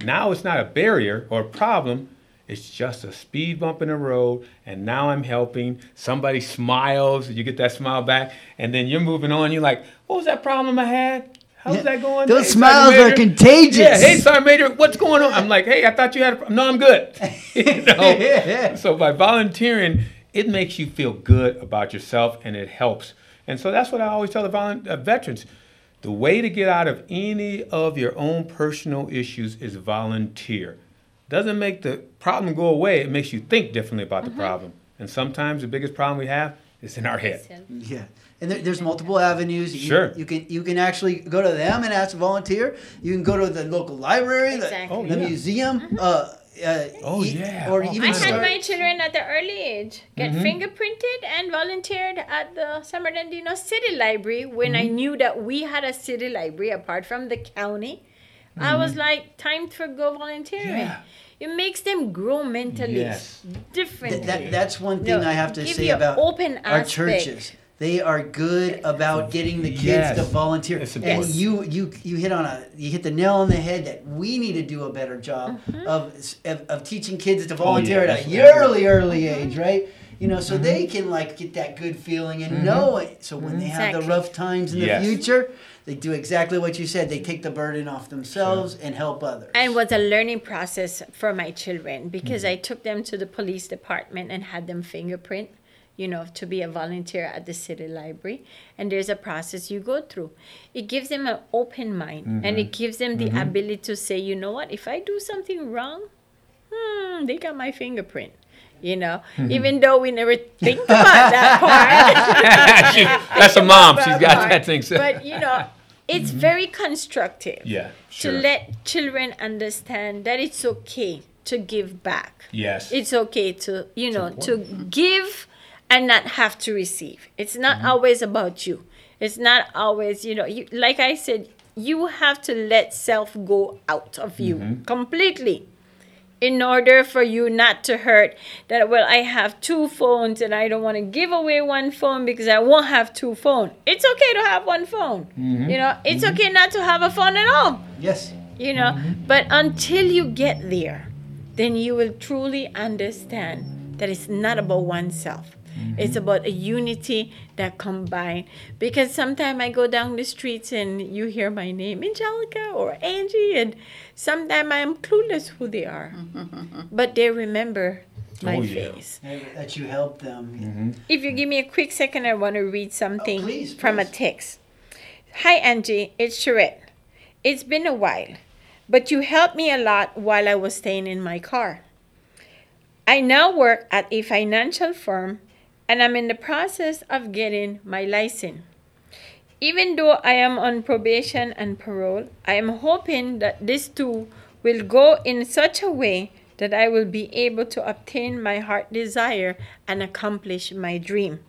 Speaker 21: Now it's not a barrier or a problem. It's just a speed bump in the road, and now I'm helping. Somebody smiles, you get that smile back, and then you're moving on. You're like, "What was that problem I had? How's that going?
Speaker 15: Those
Speaker 21: Hey,
Speaker 15: smiles
Speaker 21: Sergeant
Speaker 15: are contagious.
Speaker 21: Yeah, hey, Sergeant Major, what's going on? I'm like, hey, I thought you had a problem. No, I'm good. [laughs] you [laughs] know? yeah. So by volunteering, it makes you feel good about yourself and it helps. And so that's what I always tell the volun- uh, veterans. The way to get out of any of your own personal issues is volunteer. Doesn't make the problem go away, it makes you think differently about the problem. And sometimes the biggest problem we have is in our head.
Speaker 15: Yeah. And there, there's multiple avenues. You,
Speaker 21: Sure.
Speaker 15: You can you can actually go to them and ask to volunteer. You can go to the local library, the,
Speaker 20: Oh,
Speaker 15: the
Speaker 20: yeah.
Speaker 15: museum. Uh, uh,
Speaker 21: oh
Speaker 15: yeah. Or even
Speaker 20: I had
Speaker 15: start.
Speaker 20: my children at the early age get
Speaker 21: Mm-hmm.
Speaker 15: Mhm.
Speaker 20: fingerprinted and volunteered at the San Bernardino City Library when I
Speaker 21: Mm-hmm.
Speaker 15: Mhm.
Speaker 20: knew that we had a city library apart from the county. I was like, time to go volunteering.
Speaker 15: Yeah.
Speaker 20: It makes them grow mentally
Speaker 15: Yes.
Speaker 20: differently.
Speaker 15: Th- that, that's one thing
Speaker 20: No,
Speaker 15: I have to say about
Speaker 20: open
Speaker 15: our
Speaker 20: aspect.
Speaker 15: churches. They are good about getting the kids
Speaker 21: Yes.
Speaker 15: to volunteer.
Speaker 21: It's
Speaker 15: And you you you hit on a you hit the nail on the head that we need to do a better job
Speaker 20: Mm-hmm.
Speaker 15: of, of of teaching kids to
Speaker 21: Oh,
Speaker 15: volunteer
Speaker 21: yeah,
Speaker 15: at a
Speaker 21: right.
Speaker 15: early early age, right? You know, so
Speaker 21: Mm-hmm.
Speaker 15: they can like get that good feeling and know it. So when they have the rough times in the future, they do exactly what you said. They take the burden off themselves and help others.
Speaker 20: And it was a learning process for my children because
Speaker 15: Mm-hmm.
Speaker 20: I took them to the police department and had them fingerprint, you know, to be a volunteer at the city library. And there's a process you go through. It gives them an open mind and it gives them the
Speaker 21: Mhm.
Speaker 20: ability to say, you know what, if I do something wrong, hmm, they got my fingerprint. You know,
Speaker 21: Mhm.
Speaker 20: even though we never think about that part. [laughs]
Speaker 21: She- that's a mom. She's got
Speaker 20: part.
Speaker 21: that thing set.
Speaker 20: But you know, it's very constructive
Speaker 21: Yeah, sure.
Speaker 20: to let children understand that it's okay to give back.
Speaker 21: Yes.
Speaker 20: It's okay to, you know, to give and not have to receive. It's not
Speaker 21: Mm-hmm.
Speaker 20: always about you. It's not always, you know, you, like I said, you have to let self go out of you
Speaker 21: Mm-hmm.
Speaker 20: completely in order for you not to hurt that well i have two phones and i don't want to give away one phone because i won't have two phones. It's okay to have one phone.
Speaker 21: Mhm.
Speaker 20: you know it's okay not to have a phone at all
Speaker 15: yes.
Speaker 20: you know but until you get there then you will truly understand that it's not about oneself it's mm-hmm. about a unity that combine because sometimes i go down the streets and you hear my name angelica or angie and sometimes i'm clueless who they are [laughs] but they remember my
Speaker 21: Oh, yeah.
Speaker 20: face
Speaker 15: That you help them. Mm-hmm.
Speaker 20: if you give me a quick second, I want to read something oh,
Speaker 15: please,
Speaker 20: from a text. Hi, Angie. It's Charette. It's been a while, but you helped me a lot while I was staying in my car. I now work at a financial firm and I'm in the process of getting my license. Even though I am on probation and parole, I am hoping that this too will go in such a way that I will be able to obtain my heart desire and accomplish my dream.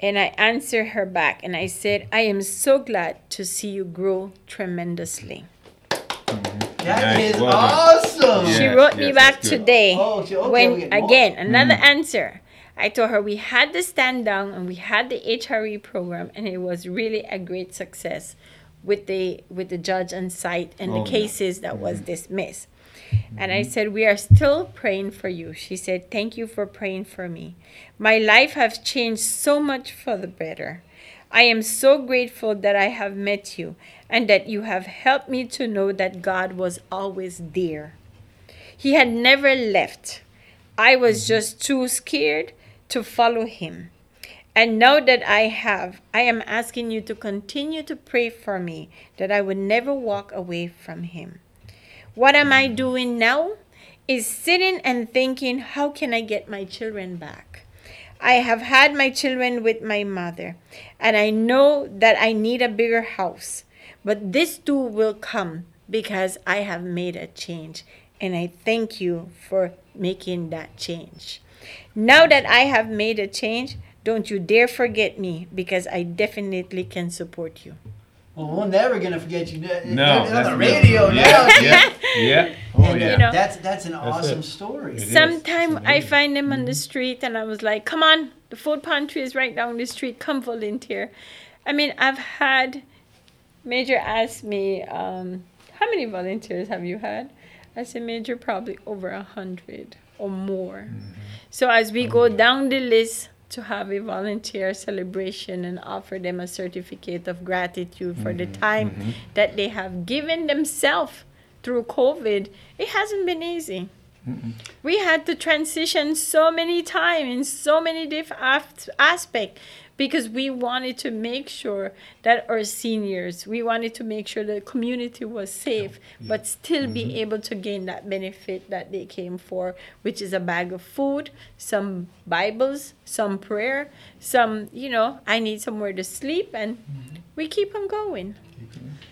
Speaker 20: And I answered her back and I said, I am so glad to see you grow tremendously. Mm-hmm.
Speaker 15: That
Speaker 21: Nice.
Speaker 15: is
Speaker 21: Well done.
Speaker 15: awesome.
Speaker 20: She
Speaker 21: Yes,
Speaker 20: wrote me back
Speaker 21: good.
Speaker 20: today
Speaker 15: Oh, she- okay,
Speaker 20: when again another
Speaker 21: Mm.
Speaker 20: answer. I told her we had the stand down and we had the HRE program and it was really a great success with the with the judge on site and
Speaker 21: Oh,
Speaker 20: the
Speaker 21: yeah.
Speaker 20: cases that was
Speaker 21: Mm-hmm.
Speaker 20: dismissed. And I said, We are still praying for you. She said, Thank you for praying for me. My life has changed so much for the better. I am so grateful that I have met you and that you have helped me to know that God was always there. He had never left. I was mm-hmm. just too scared to follow him. And now that I have, I am asking you to continue to pray for me that I would never walk away from him. What am I mm-hmm. doing now? Is sitting and thinking, how can I get my children back? I have had my children with my mother, and I know that I need a bigger house. But this too will come because I have made a change, and I thank you for making that change. Now that I have made a change, don't you dare forget me because I definitely can support you.
Speaker 15: Well, we're never gonna forget you. No,
Speaker 21: No,
Speaker 15: on
Speaker 21: that's
Speaker 15: the radio
Speaker 21: Yeah,
Speaker 15: now.
Speaker 21: yeah, yeah. [laughs] Oh,
Speaker 15: And,
Speaker 21: yeah.
Speaker 20: You know,
Speaker 15: that's that's an awesome
Speaker 21: it.
Speaker 15: story.
Speaker 21: It is.
Speaker 20: Sometimes I find them on the mm-hmm. street and I was like, come on, the food pantry is right down the street, come volunteer. I mean, I've had, Major asked me, um, how many volunteers have you had? I said, Major, probably over a hundred or more. So as we go down the list to have a volunteer celebration and offer them a certificate of gratitude for the time
Speaker 23: mhm.
Speaker 20: that they have given themselves through COVID, it hasn't been easy. We had to transition so many times in so many different aspects because we wanted to make sure that our seniors, we wanted to make sure the community was safe, but still be able to gain that benefit that they came for, which is a bag of food, some Bibles, some prayer, some, you know, I need somewhere to sleep, and we keep on going.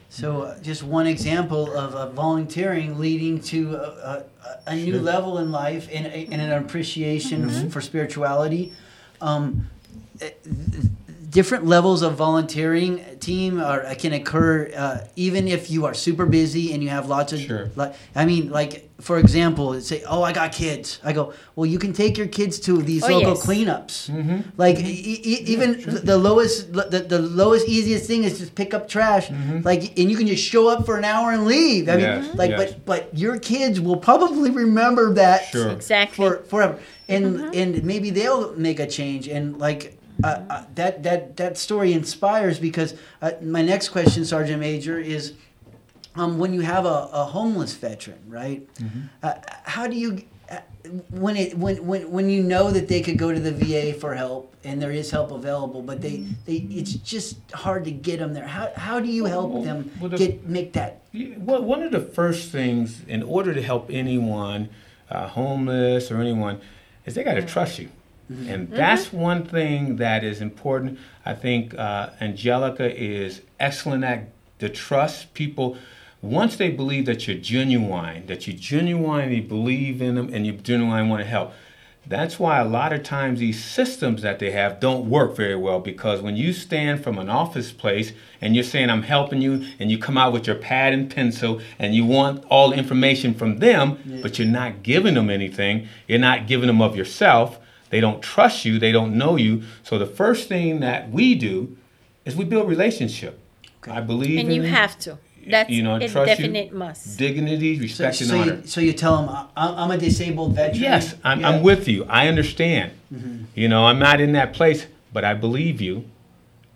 Speaker 15: So, uh, just one example of uh, volunteering leading to a, a, a new
Speaker 21: Sure.
Speaker 15: level in life and, and an appreciation
Speaker 21: Mhm.
Speaker 15: f- for spirituality. Um, different levels of volunteering team are, can occur uh, even if you are super busy and you have lots of sure. like I mean like for example say oh I got kids. I go well you can take your kids to these
Speaker 20: Oh,
Speaker 15: local
Speaker 20: yes.
Speaker 15: cleanups. Like e- e- even the lowest the, the lowest easiest thing is just pick up trash. Mhm. like and you can just show up for an hour and leave. I
Speaker 21: Yes,
Speaker 15: mean like
Speaker 21: yes.
Speaker 15: but but your kids will probably remember that
Speaker 21: Sure.
Speaker 20: exactly.
Speaker 15: for forever. And and maybe they'll make a change. And like uh, uh, that that that story inspires because uh, my next question sergeant major is um, when you have a, a homeless veteran right? Uh, how do you when it when, when when you know that they could go to the VA for help and there is help available but they, they it's just hard to get them there. How, how do you help them
Speaker 21: well, the-
Speaker 15: get make that?
Speaker 21: Well, one of the first things, in order to help anyone, uh, homeless or anyone, is they got to trust you. And that's one thing that is important. I think uh, Angelica is excellent at the trust people. Once they believe that you're genuine, that you genuinely believe in them and you genuinely want to help, that's why a lot of times these systems that they have don't work very well because when you stand from an office place and you're saying I'm helping you and you come out with your pad and pencil and you want all the information from them but you're not giving them anything you're not giving them of yourself they don't trust you they don't know you so the first thing that we do is we build relationship I believe
Speaker 20: And you
Speaker 21: in
Speaker 20: have to. That's
Speaker 21: you know,
Speaker 20: a
Speaker 21: trust you.
Speaker 20: definite must.
Speaker 21: dignity respect
Speaker 15: so,
Speaker 21: and honor
Speaker 15: you, so you tell them I'm a disabled veteran
Speaker 21: Yes, I'm,
Speaker 15: Yeah.
Speaker 21: I'm with you. I understand.
Speaker 15: Mhm.
Speaker 21: You know, I'm not in that place, but I believe you,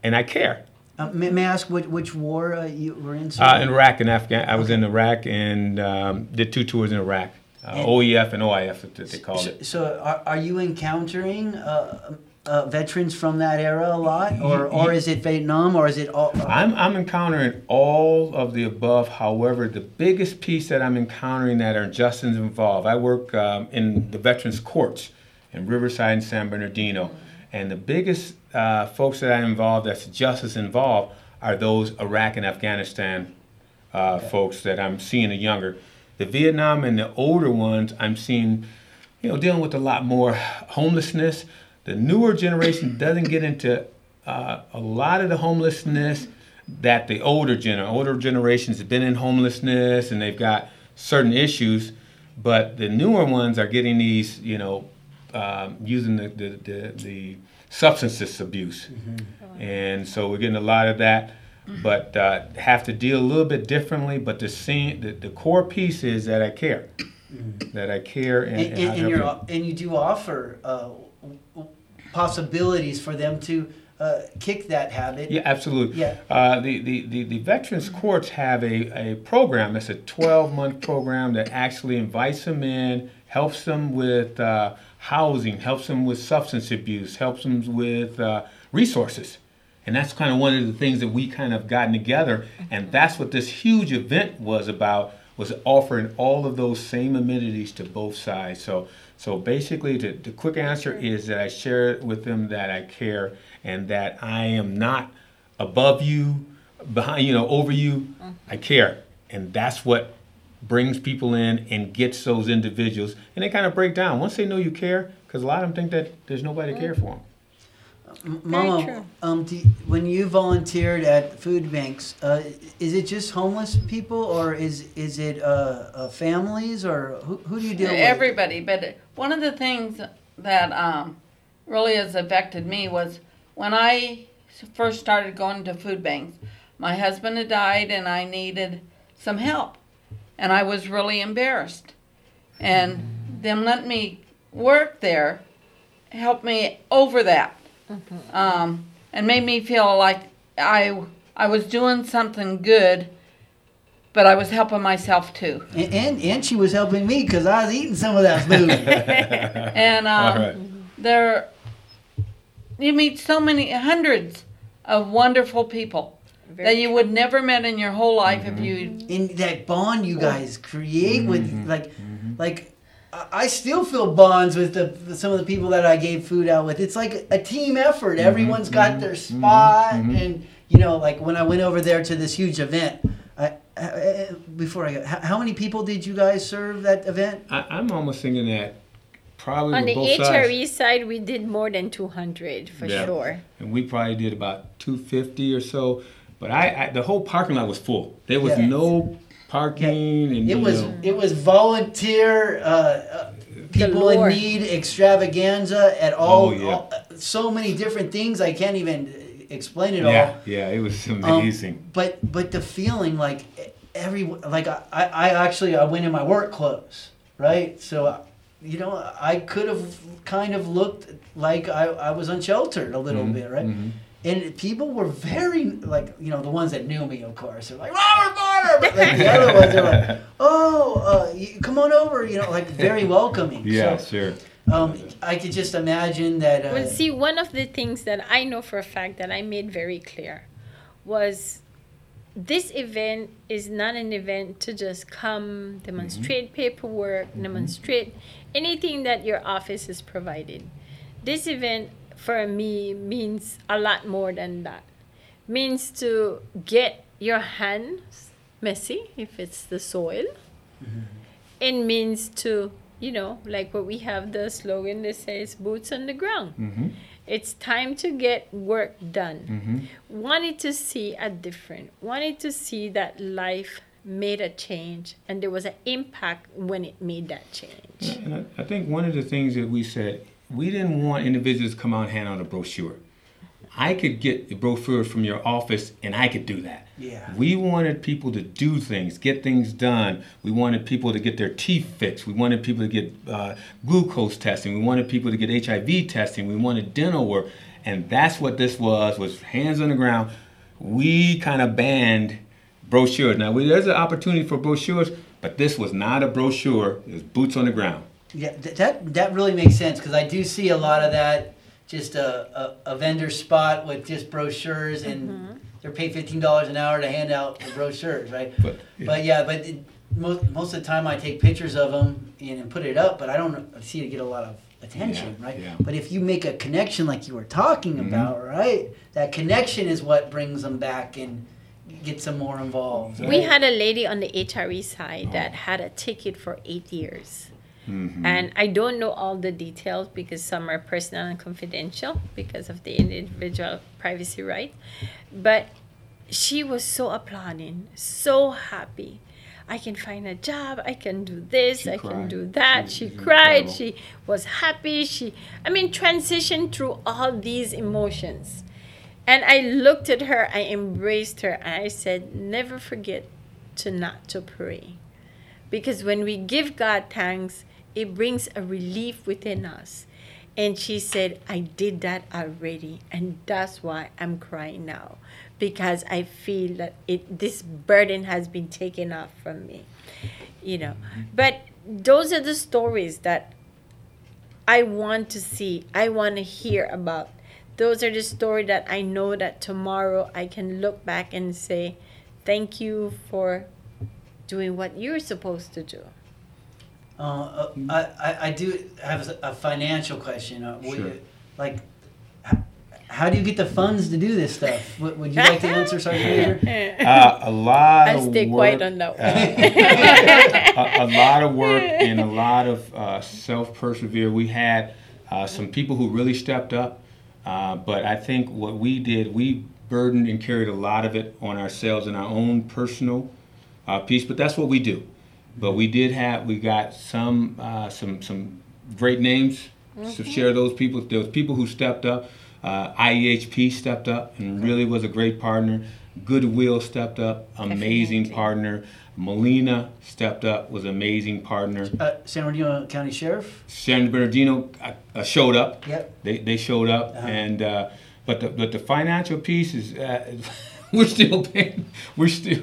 Speaker 21: and I care.
Speaker 15: Uh, may, may I ask which, which war uh, you were in? sir?
Speaker 21: Uh, in Iraq and Afghan, I was in Iraq and um, did two tours in Iraq, uh, OEF and OIF, that they call
Speaker 15: so,
Speaker 21: it.
Speaker 15: so are, are you encountering uh, uh, veterans from that era a lot, or, or is it Vietnam, or is it all?
Speaker 21: I'm, I'm encountering all of the above. However, the biggest piece that I'm encountering that are justice involved, I work um, in the Veterans Courts in Riverside and San Bernardino. And the biggest uh, folks that I'm involved, that's justice involved, are those Iraq and Afghanistan uh, folks that I'm seeing the younger. The Vietnam and the older ones, I'm seeing, you know, dealing with a lot more homelessness. The newer generation [coughs] doesn't get into uh, a lot of the homelessness that the older gener older generations have been in homelessness and they've got certain issues, but the newer ones are getting these, you know, um, using the, the, the, the substances abuse. And so we're getting a lot of that, but uh, have to deal a little bit differently. But the, scene, the, the core piece is that I care, that I care and,
Speaker 15: and,
Speaker 21: and,
Speaker 15: and,
Speaker 21: I
Speaker 15: and,
Speaker 21: help
Speaker 15: you're, and you do offer uh, possibilities for them to uh, kick that habit.
Speaker 21: Yeah, absolutely.
Speaker 15: Yeah.
Speaker 21: Uh, the, the, the, the Veterans Courts have a, a program, it's a 12 month program that actually invites them in, helps them with uh, housing, helps them with substance abuse, helps them with uh, resources. And that's kind of one of the things that we kind of gotten together. And mm-hmm. that's what this huge event was about, was offering all of those same amenities to both sides. So, so basically, the, the quick answer mm-hmm. is that I share with them that I care and that I am not above you, behind, you know, over you. Mm-hmm. I care. And that's what brings people in and gets those individuals. And they kind of break down once they know you care, because a lot of them think that there's nobody to care for them.
Speaker 15: Mama, um, do, when you volunteered at food banks, uh, is it just homeless people, or is is it uh, uh, families, or who, who do you deal with?
Speaker 22: Everybody, but one of the things that um, really has affected me was when I first started going to food banks. My husband had died, and I needed some help, and I was really embarrassed. And them letting me work there helped me over that, um, and made me feel like I I was doing something good, but I was helping myself too.
Speaker 15: And and, and she was helping me because I was eating some of that food. [laughs] [laughs]
Speaker 22: and um,
Speaker 15: All right.
Speaker 22: there you meet so many hundreds of wonderful people that you would never met in your whole life if you
Speaker 15: in that bond you guys create with
Speaker 22: Mhm.
Speaker 15: like like I- I still feel bonds with the with some of the people that I gave food out with. It's like a team effort. Mm-hmm, Everyone's got mm-hmm, their mm-hmm, spot, and you know, like when I went over there to this huge event. I, I, before I go, how, how many people did you guys serve that event?
Speaker 21: I, I'm almost thinking that probably
Speaker 20: On the
Speaker 21: both sides.
Speaker 20: HRE side, we did more than 200 for
Speaker 21: Yeah.
Speaker 20: sure.
Speaker 21: And we probably did about 250 or so. But I, I the whole parking lot was full. There was
Speaker 15: Yeah.
Speaker 21: no parking, and
Speaker 15: It was
Speaker 21: know,
Speaker 15: it was volunteer uh, uh, people in need extravaganza at all,
Speaker 21: Oh, yeah.
Speaker 15: all- so many different things I can't even explain it all.
Speaker 21: yeah, yeah, it was
Speaker 15: Um,
Speaker 21: amazing.
Speaker 15: but but the feeling like every like I, I actually I went in my work clothes right so you know I could have kind of looked like I, I was unsheltered a little
Speaker 21: Mhm,
Speaker 15: bit right
Speaker 21: mhm.
Speaker 15: And people were very like you know the ones that knew me of course are like Robert Barter but like the other ones are like [laughs] oh uh, you, come on over you know like very [laughs] welcoming
Speaker 21: yeah,
Speaker 15: so,
Speaker 21: sure.
Speaker 15: um, I could just imagine that uh,
Speaker 20: Well, see, one of the things that I know for a fact that I made very clear was this event is not an event to just come demonstrate paperwork, demonstrate anything that your office is providing. This event for me means a lot more than that. Means to get your hands messy if it's the soil. It means to, you know, like what we have the slogan that says boots on the ground.
Speaker 21: Mm-hmm.
Speaker 20: It's time to get work done.
Speaker 21: Mm-hmm.
Speaker 20: Wanted to see a different, wanted to see that life made a change and there was an impact when it made that change.
Speaker 21: And I, I think one of the things that we said, we didn't want individuals to come out and hand out a brochure. I could get the brochure from your office and I could do that.
Speaker 15: Yeah.
Speaker 21: We wanted people to do things, get things done. We wanted people to get their teeth fixed. We wanted people to get uh, glucose testing. We wanted people to get HIV testing. We wanted dental work. And that's what this was, was hands on the ground. We kind of banned brochures. Now, we, there's an opportunity for brochures, but this was not a brochure. It was boots on the ground.
Speaker 15: Yeah, th- that that really makes sense because I do see a lot of that. Just a, a, a vendor spot with just brochures, and they're paid fifteen dollars an hour to hand out the brochures, right?
Speaker 21: But,
Speaker 15: But yeah, but it, most most of the time I take pictures of them and, and put it up, but I don't see it get a lot of attention,
Speaker 21: Yeah,
Speaker 15: right?
Speaker 21: yeah.
Speaker 15: But if you make a connection like you were talking
Speaker 21: Mhm.
Speaker 15: about, right? That connection is what brings them back and gets them more involved.
Speaker 20: We had a lady on the HRE side that had a ticket for eight years.
Speaker 21: Mhm.
Speaker 20: And I don't know all the details because some are personal and confidential because of the individual privacy right. But she was so applauding, so happy. I can find a job, I can do this,
Speaker 21: She
Speaker 20: I can do that.
Speaker 21: She-
Speaker 20: She, cried,
Speaker 21: incredible.
Speaker 20: she was happy, she I mean transitioned through all these emotions. And I looked at her, I embraced her, and I said, Never forget to not to pray. Because when we give God thanks, it brings a relief within us. And she said, I did that already, and that's why I'm crying now. Because I feel that it this burden has been taken off from me. You know. Mm-hmm. But those are the stories that I want to see, I want to hear about. Those are the stories that I know that tomorrow I can look back and say, thank you for doing what you're supposed to do.
Speaker 15: Uh, uh, I, I, I do have a- a financial question. Uh,
Speaker 21: Sure.
Speaker 15: you- like, h- how do you get the funds to do this stuff? [laughs] Would, would you like to answer, Sergeant [laughs] [laughs] Major?
Speaker 21: Uh, a lot
Speaker 20: I'll
Speaker 21: of
Speaker 20: stay
Speaker 21: work.
Speaker 20: quiet on that
Speaker 21: a, a lot of work and a lot of uh, self persevere. We had uh, some people who really stepped up, uh, but I think what we did, we burdened and carried a lot of it on ourselves in our own personal uh, piece. But that's what we do. But we did have, we got some uh, some some great names to
Speaker 20: Mhm.
Speaker 21: share those people. There was people who stepped up. Uh, IEHP stepped up and really was a great partner. Goodwill stepped up, amazing partner. Molina stepped up, was amazing partner.
Speaker 15: Uh, San Bernardino County Sheriff.
Speaker 21: San Bernardino uh, uh, showed up.
Speaker 15: Yep.
Speaker 21: They, they showed up,
Speaker 15: Uh-huh.
Speaker 21: and uh, but the but the financial piece is uh, [laughs] [laughs] we're still paying. We're still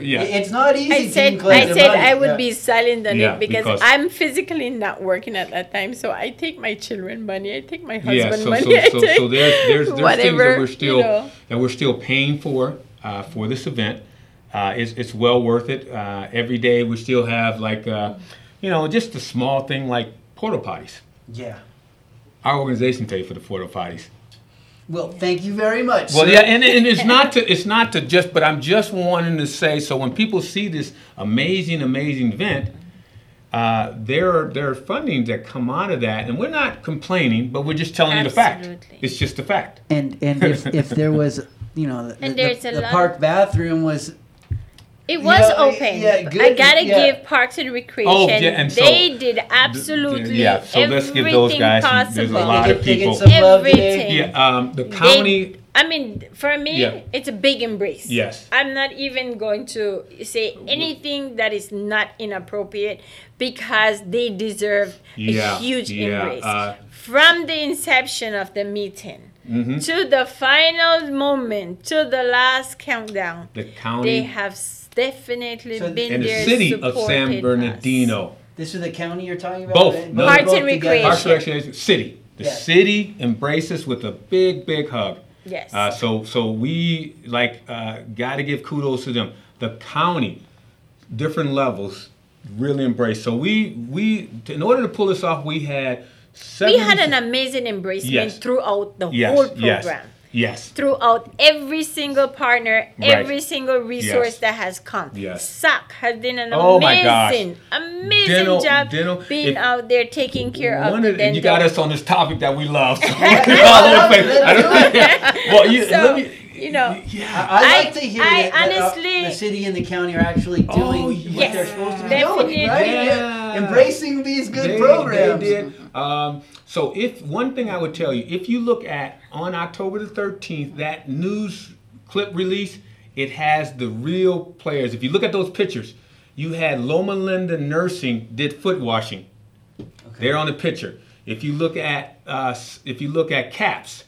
Speaker 21: yeah.
Speaker 15: It's not easy.
Speaker 20: I said I said
Speaker 15: money.
Speaker 20: I would
Speaker 15: Yeah.
Speaker 20: be silent on
Speaker 21: Yeah,
Speaker 20: it because,
Speaker 21: because-
Speaker 20: I'm physically not working at that time. So I take my children money, I take my husband
Speaker 21: yeah, so,
Speaker 20: money,
Speaker 21: so, so, so there's there's, there's
Speaker 20: whatever
Speaker 21: things that we're
Speaker 20: you
Speaker 21: still
Speaker 20: know.
Speaker 21: that we're still paying for uh, for this event. Uh, it's, it's well worth it. Uh, every day we still have like uh, you know just a small thing like porta potties.
Speaker 15: Yeah.
Speaker 21: Our organization paid for the porta potties.
Speaker 15: Well, thank you very much.
Speaker 21: Well,
Speaker 15: sir.
Speaker 21: yeah, and, and it's not to it's not to just, but I'm just wanting to say so when people see this amazing, amazing event, uh, there are there are fundings that come out of that, and we're not complaining, but we're just telling you the fact. It's just a fact.
Speaker 15: And and if, if there was, you know, the,
Speaker 20: And
Speaker 15: the-
Speaker 20: a
Speaker 15: the
Speaker 20: lot-
Speaker 15: park bathroom was.
Speaker 20: It was
Speaker 15: Yeah,
Speaker 20: open.
Speaker 15: yeah,
Speaker 20: I gotta
Speaker 15: yeah.
Speaker 20: give Parks and Recreation.
Speaker 21: Oh, yeah, and so-
Speaker 20: they did absolutely
Speaker 21: yeah, so let's give those guys.
Speaker 20: Possible.
Speaker 21: there's a lot of people.
Speaker 15: some love today.
Speaker 20: Everything.
Speaker 21: Yeah, um, the
Speaker 20: They-
Speaker 21: county.
Speaker 20: I mean, for me,
Speaker 21: Yeah.
Speaker 20: it's a big embrace.
Speaker 21: Yes.
Speaker 20: I'm not even going to say anything that is not inappropriate because they deserve
Speaker 21: Yeah,
Speaker 20: a huge
Speaker 21: yeah,
Speaker 20: embrace.
Speaker 21: uh,
Speaker 20: From the inception of the meeting
Speaker 21: Mhm.
Speaker 20: to the final moment, to the last countdown,
Speaker 21: The county, they
Speaker 20: have s- definitely
Speaker 15: So-
Speaker 20: been
Speaker 21: and the city of
Speaker 20: supported
Speaker 21: San
Speaker 20: us.
Speaker 21: Bernardino.
Speaker 15: This is the county you're talking about.
Speaker 21: Both.
Speaker 15: right?
Speaker 21: No,
Speaker 20: Parks
Speaker 15: both
Speaker 20: and. Recreation.
Speaker 21: Parks and Recreation, city. The
Speaker 15: Yeah.
Speaker 21: city embraces with a big, big hug.
Speaker 20: Yes.
Speaker 21: Uh, so, so we like uh, got to give kudos to them. The county, different levels, really embrace. So we we in order to pull this off, we had.
Speaker 20: we had an amazing embracement
Speaker 21: Yes.
Speaker 20: throughout the
Speaker 21: yes,
Speaker 20: whole program.
Speaker 21: Yes.
Speaker 20: Throughout every single partner,
Speaker 21: Right.
Speaker 20: every single resource
Speaker 21: Yes.
Speaker 20: that has come.
Speaker 21: Yes.
Speaker 20: SAC has been an
Speaker 21: Oh
Speaker 20: amazing, amazing
Speaker 21: Dental-
Speaker 20: job
Speaker 21: dental-
Speaker 20: being
Speaker 21: if-
Speaker 20: out there taking care of
Speaker 21: One
Speaker 20: the
Speaker 21: of the, and you got us on this topic that we love. So we're all over the place. I don't- [laughs] well, you,
Speaker 20: So,
Speaker 21: let me,
Speaker 20: you know,
Speaker 15: I, I like to hear
Speaker 20: I
Speaker 15: that, that, uh,
Speaker 20: honestly-
Speaker 15: the city and the county are actually doing what
Speaker 20: yes,
Speaker 15: they're supposed to be
Speaker 20: definitely.
Speaker 15: doing, right?
Speaker 21: Yeah.
Speaker 15: Embracing these good
Speaker 21: They-
Speaker 15: programs.
Speaker 21: They did. Um, so if one thing I would tell you, if you look at on October the 13th, that news clip release, it has the real players. If you look at those pictures, you had Loma Linda Nursing did foot washing. They're on the picture. If you look at uh, if you look at CAPS,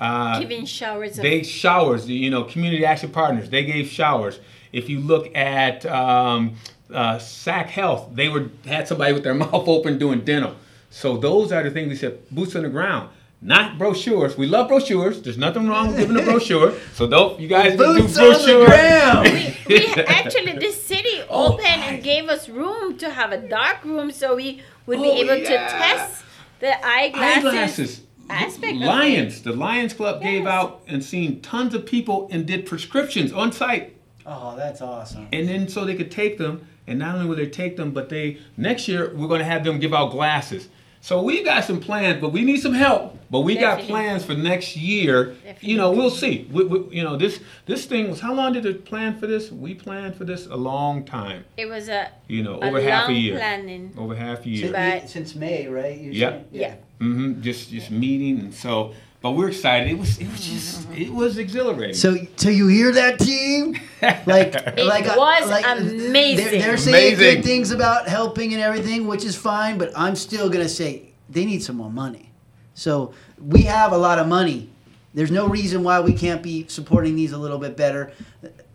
Speaker 21: uh,
Speaker 20: giving showers of
Speaker 21: they showers, you know, community action partners. They gave showers. If you look at um, uh, SAC Health, they were had somebody with their [laughs] mouth open doing dental. So those are the things we said, boots on the ground, not brochures. We love brochures. There's nothing wrong with giving a brochure. So don't you guys do
Speaker 15: Boots on the
Speaker 21: brochure.
Speaker 15: ground.
Speaker 20: we actually the city [laughs]
Speaker 21: Oh,
Speaker 20: opened and gave us room to have a dark room so we would be
Speaker 21: Oh,
Speaker 20: able
Speaker 21: yeah.
Speaker 20: to test the eyeglasses,
Speaker 21: Eyeglasses.
Speaker 20: aspect.
Speaker 21: Lions. The Lions Club gave out and seen tons of people and did prescriptions on site.
Speaker 15: Oh, that's awesome.
Speaker 21: And then so they could take them, and not only will they take them, but they next year we're going to have them give out glasses. So we got some plans, but we need some help. But we got plans for next year. You know, we'll see. We, we, you know, this this thing was how long did it plan for this? We planned for this a long time.
Speaker 20: It was a
Speaker 21: You know,
Speaker 20: a
Speaker 21: over half a year.
Speaker 20: planning.
Speaker 21: Over half a year.
Speaker 15: Since,
Speaker 20: But-
Speaker 15: since May, right? You're
Speaker 21: Yep.
Speaker 15: saying?
Speaker 20: Yeah.
Speaker 21: hmm Just just meeting, and so. But we're excited. It was it was just it was exhilarating.
Speaker 15: So, so you hear that, team? Like, [laughs] like, uh,
Speaker 20: was
Speaker 15: like
Speaker 20: amazing.
Speaker 15: They're, they're saying
Speaker 21: Amazing.
Speaker 15: good things about helping and everything, which is fine. But I'm still gonna say they need some more money. So we have a lot of money. There's no reason why we can't be supporting these a little bit better.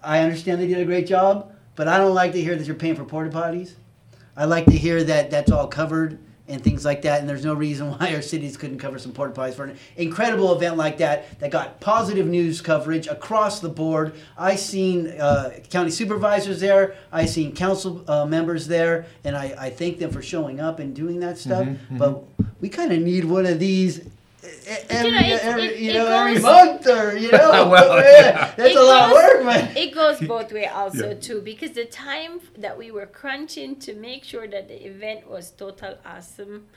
Speaker 15: I understand they did a great job, but I don't like to hear that you're paying for porta potties. I like to hear that that's all covered and things like that. And there's no reason [laughs] why our cities couldn't cover some porta potties for an incredible event like that that got positive news coverage across the board. I seen uh, county supervisors there. I seen council uh, members there, and I, I thank them for showing up and doing that stuff. But we kind of need one of these. Every,
Speaker 20: know, it's-
Speaker 15: every,
Speaker 20: it-
Speaker 15: you
Speaker 20: it
Speaker 15: know, every
Speaker 20: goes-
Speaker 15: month or you know, [laughs]
Speaker 21: Well, [laughs]
Speaker 15: yeah, that's
Speaker 20: It
Speaker 15: a lot of
Speaker 20: goes-
Speaker 15: work, man.
Speaker 20: It goes [laughs] both way also
Speaker 21: Yeah.
Speaker 20: too because the time that we were crunching to make sure that the event was total awesome,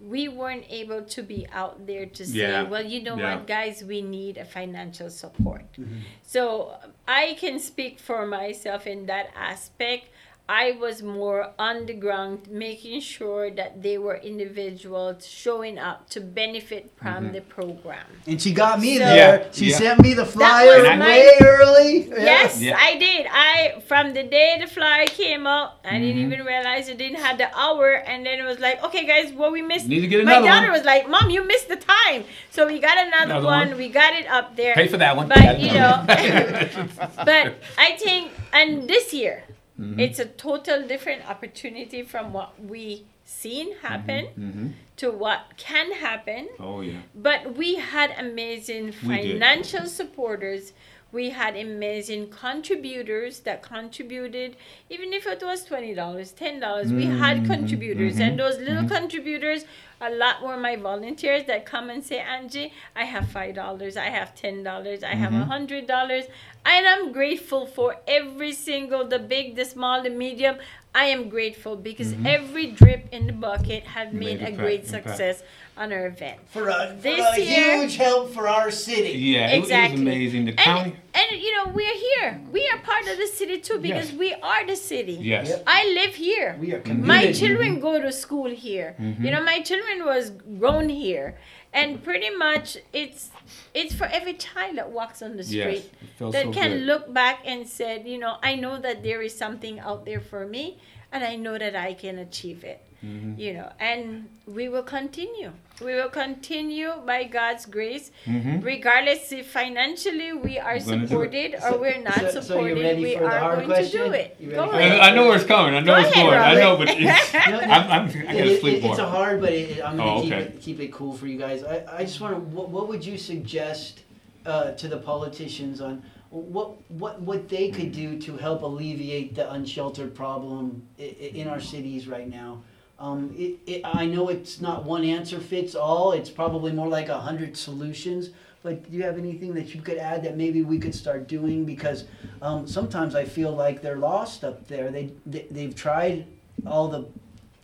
Speaker 20: we weren't able to be out there to say,
Speaker 21: Yeah.
Speaker 20: well, you know
Speaker 21: Yeah.
Speaker 20: what, guys, we need a financial support.
Speaker 15: Mm-hmm.
Speaker 20: So I can speak for myself in that aspect. I was more on the ground, making sure that they were individuals showing up to benefit from
Speaker 15: Mhm.
Speaker 20: the program.
Speaker 15: And she got me
Speaker 20: So-
Speaker 15: there. She
Speaker 20: Yeah.
Speaker 15: sent me the
Speaker 20: That
Speaker 15: flyer
Speaker 20: was my-
Speaker 15: way early. Yeah.
Speaker 20: Yes, I did. I from the day the flyer came out, I didn't
Speaker 21: Mhm.
Speaker 20: even realize it didn't have the hour, and then it was like, okay, guys, what we missed.
Speaker 21: Need to get another My
Speaker 20: daughter
Speaker 21: one.
Speaker 20: was like, Mom, you missed the time, so we got another,
Speaker 21: Another
Speaker 20: one.
Speaker 21: one.
Speaker 20: We got it up there.
Speaker 21: Pay for that one.
Speaker 20: But [laughs] you know, [laughs] [laughs] but I think, and this year,
Speaker 21: Mhm.
Speaker 20: it's a total different opportunity from what we seen happen
Speaker 21: Mm-hmm.
Speaker 20: to what can happen.
Speaker 21: Oh yeah.
Speaker 20: But we had amazing
Speaker 21: We
Speaker 20: financial supporters. We had amazing contributors that contributed, even if it was twenty dollars, ten dollars. We had
Speaker 21: Mhm,
Speaker 20: contributors, and those little contributors, a lot were my volunteers that come and say, Angie, I have five dollars, I have ten dollars, I have mm-hmm.
Speaker 21: a
Speaker 20: hundred dollars, and I'm grateful for every single, the big, the small, the medium. I am grateful because
Speaker 21: Mhm.
Speaker 20: every drip in the bucket have made,
Speaker 21: Made a
Speaker 20: a
Speaker 21: pa-
Speaker 20: great
Speaker 21: impact.
Speaker 20: success on our event.
Speaker 15: For a,
Speaker 20: This
Speaker 15: for a
Speaker 20: year-
Speaker 15: huge help for our city.
Speaker 21: Yeah, it,
Speaker 20: Exactly.
Speaker 21: it was amazing. The
Speaker 20: And,
Speaker 21: county.
Speaker 20: and you know, we're here. We are part of the city too because
Speaker 21: Yes.
Speaker 20: we are the city.
Speaker 21: Yes. Yep.
Speaker 20: I live here.
Speaker 15: We are
Speaker 20: My
Speaker 15: community.
Speaker 20: children go to school here.
Speaker 21: Mhm.
Speaker 20: You know, my children was grown here. And pretty much it's it's for every child that walks on the street
Speaker 21: feels
Speaker 20: that
Speaker 21: so
Speaker 20: can
Speaker 21: good.
Speaker 20: look back and said, you know, I know that there is something out there for me and I know that I can achieve it
Speaker 21: Mhm.
Speaker 20: you know and we will continue we will continue by god's grace
Speaker 21: Mhm.
Speaker 20: regardless if financially we are
Speaker 21: We're gonna do it.
Speaker 20: supported or we're not
Speaker 15: so- so you're
Speaker 20: supported
Speaker 15: ready
Speaker 20: we
Speaker 15: for the
Speaker 20: are
Speaker 15: hard
Speaker 20: going
Speaker 15: question?
Speaker 20: to do it go ahead
Speaker 21: I, I know where it's coming. I know
Speaker 20: Go
Speaker 21: it's
Speaker 20: ahead,
Speaker 21: going. I know, but it's,
Speaker 15: No, [laughs] no,
Speaker 21: I'm, I'm, I gotta
Speaker 15: it-
Speaker 21: sleep
Speaker 15: it-
Speaker 21: more.
Speaker 15: It's a hard, but it, I'm gonna
Speaker 21: Oh,
Speaker 15: keep
Speaker 21: okay.
Speaker 15: it keep it cool for you guys. I, I just want to. What, what would you suggest uh, to the politicians on what what what they could do to help alleviate the unsheltered problem i- i- in our cities right now? Um, it, it, I know it's not one answer fits all. It's probably more like a hundred solutions. But do you have anything that you could add that maybe we could start doing? Because um, sometimes I feel like they're lost up there. They, they they've tried all the,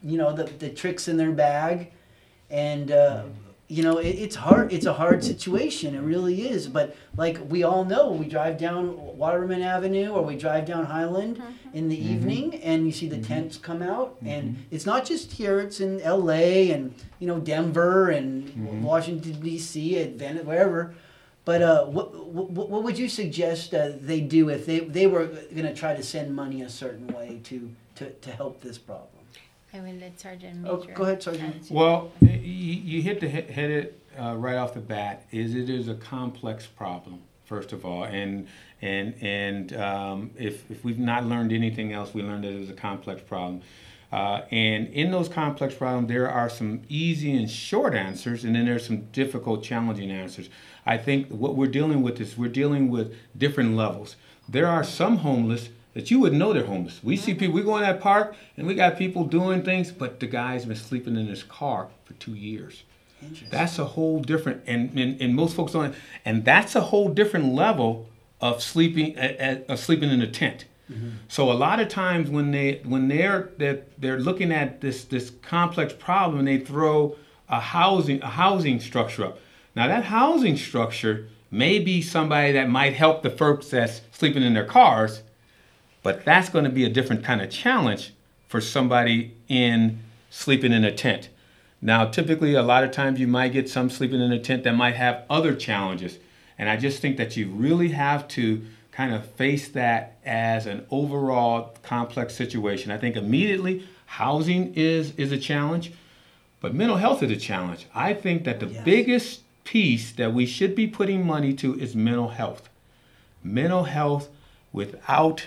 Speaker 15: you know, the, the tricks in their bag, and uh, you know it, it's hard. It's a hard situation. It really is. But like we all know, we drive down Waterman Avenue or we drive down Highland in the evening, and you see the tents come out, and it's not just here. It's in L.A. and you know Denver and Washington D.C. and Venice, wherever. But uh, what, what, what would you suggest uh, they do if they, they were going to try to send money a certain way to, to, to help this problem?
Speaker 20: I will let sergeant
Speaker 15: Oh,
Speaker 20: major
Speaker 15: go ahead, Sergeant.
Speaker 20: answer.
Speaker 21: Well, you, you hit the hit hit it uh, right off the bat. Is it is a complex problem first of all, and and and um, if if we've not learned anything else, we learned that it was a complex problem. Uh, and in those complex problems, there are some easy and short answers, and then there's some difficult, challenging answers. I think what we're dealing with is we're dealing with different levels. There are some homeless that you wouldn't know they're homeless. We see mm-hmm. people, we go in that park and we got people doing things, but the guy's been sleeping in his car for two years. That's a whole different, and, and, and most folks don't, and that's a whole different level of sleeping, of sleeping in a tent. Mm-hmm. So a lot of times when they when they're they're, they're looking at this this complex problem, they throw a housing a housing structure up. Now that housing structure may be somebody that might help the folks that's sleeping in their cars, but that's going to be a different kind of challenge for somebody in sleeping in a tent. Now, typically, a lot of times you might get some sleeping in a tent that might have other challenges. And I just think that you really have to kind of face that as an overall complex situation. I think immediately housing is, is a challenge, but mental health is a challenge. I think that the biggest piece that we should be putting money to is mental health. Mental health without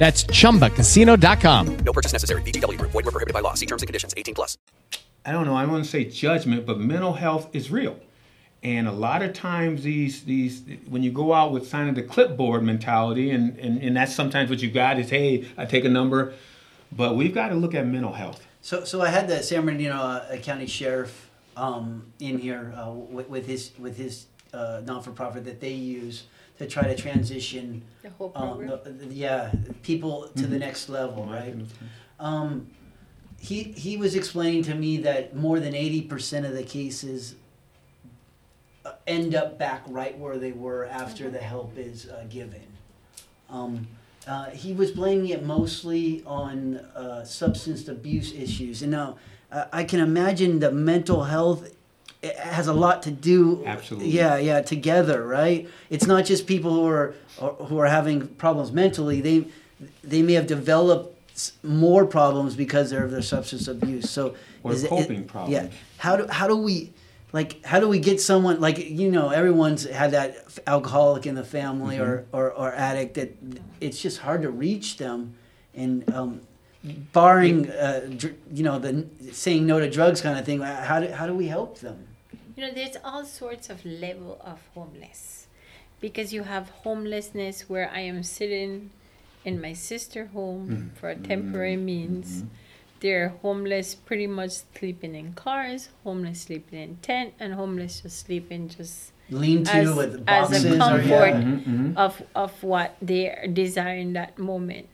Speaker 24: That's chumbacasino.com.
Speaker 18: No purchase necessary. VGW. Group. Void were prohibited by law. See terms and conditions. 18 plus.
Speaker 21: I don't know, I want to say judgment, but mental health is real. And a lot of times these these when you go out with signing the clipboard mentality and, and, and that's sometimes what you got is hey, I take a number. But we've got to look at mental health.
Speaker 15: So, so I had the San Bernardino uh, County Sheriff um, in here uh, with, with his with his uh, non-for-profit that they use to try to transition.
Speaker 20: The whole
Speaker 15: um, the- the- yeah, people to the
Speaker 23: Mhm.
Speaker 15: next level, right? Um, he he was explaining to me that more than eighty percent of the cases uh, end up back right where they were after the help is uh, given. Um, uh, he was blaming it mostly on uh, substance abuse issues. And now uh, I can imagine that mental health it has a lot to do.
Speaker 23: Absolutely.
Speaker 15: Yeah, yeah, together, right? It's not just people who are who are having problems mentally. They they may have developed more problems because of their substance abuse. So
Speaker 23: Or
Speaker 15: is
Speaker 23: coping
Speaker 15: it-
Speaker 23: problems.
Speaker 15: Yeah. How do how do we like how do we get someone like you know everyone's had that alcoholic in the family or, or or addict that it's just hard to reach them and um, barring uh, you know the saying no to drugs kind of thing how do how do we help them
Speaker 20: You know, there's all sorts of level of homeless, because you have homelessness where I am sitting in my sister home
Speaker 23: Mm.
Speaker 20: for a temporary means. They're homeless, pretty much sleeping in cars, homeless sleeping in tent, and homeless just sleeping just
Speaker 15: Lean-to
Speaker 20: as,
Speaker 15: with
Speaker 20: as
Speaker 15: boxes
Speaker 20: a
Speaker 15: or-
Speaker 20: comfort
Speaker 15: yeah. Mhm, mhm.
Speaker 20: of of what they desire in that moment.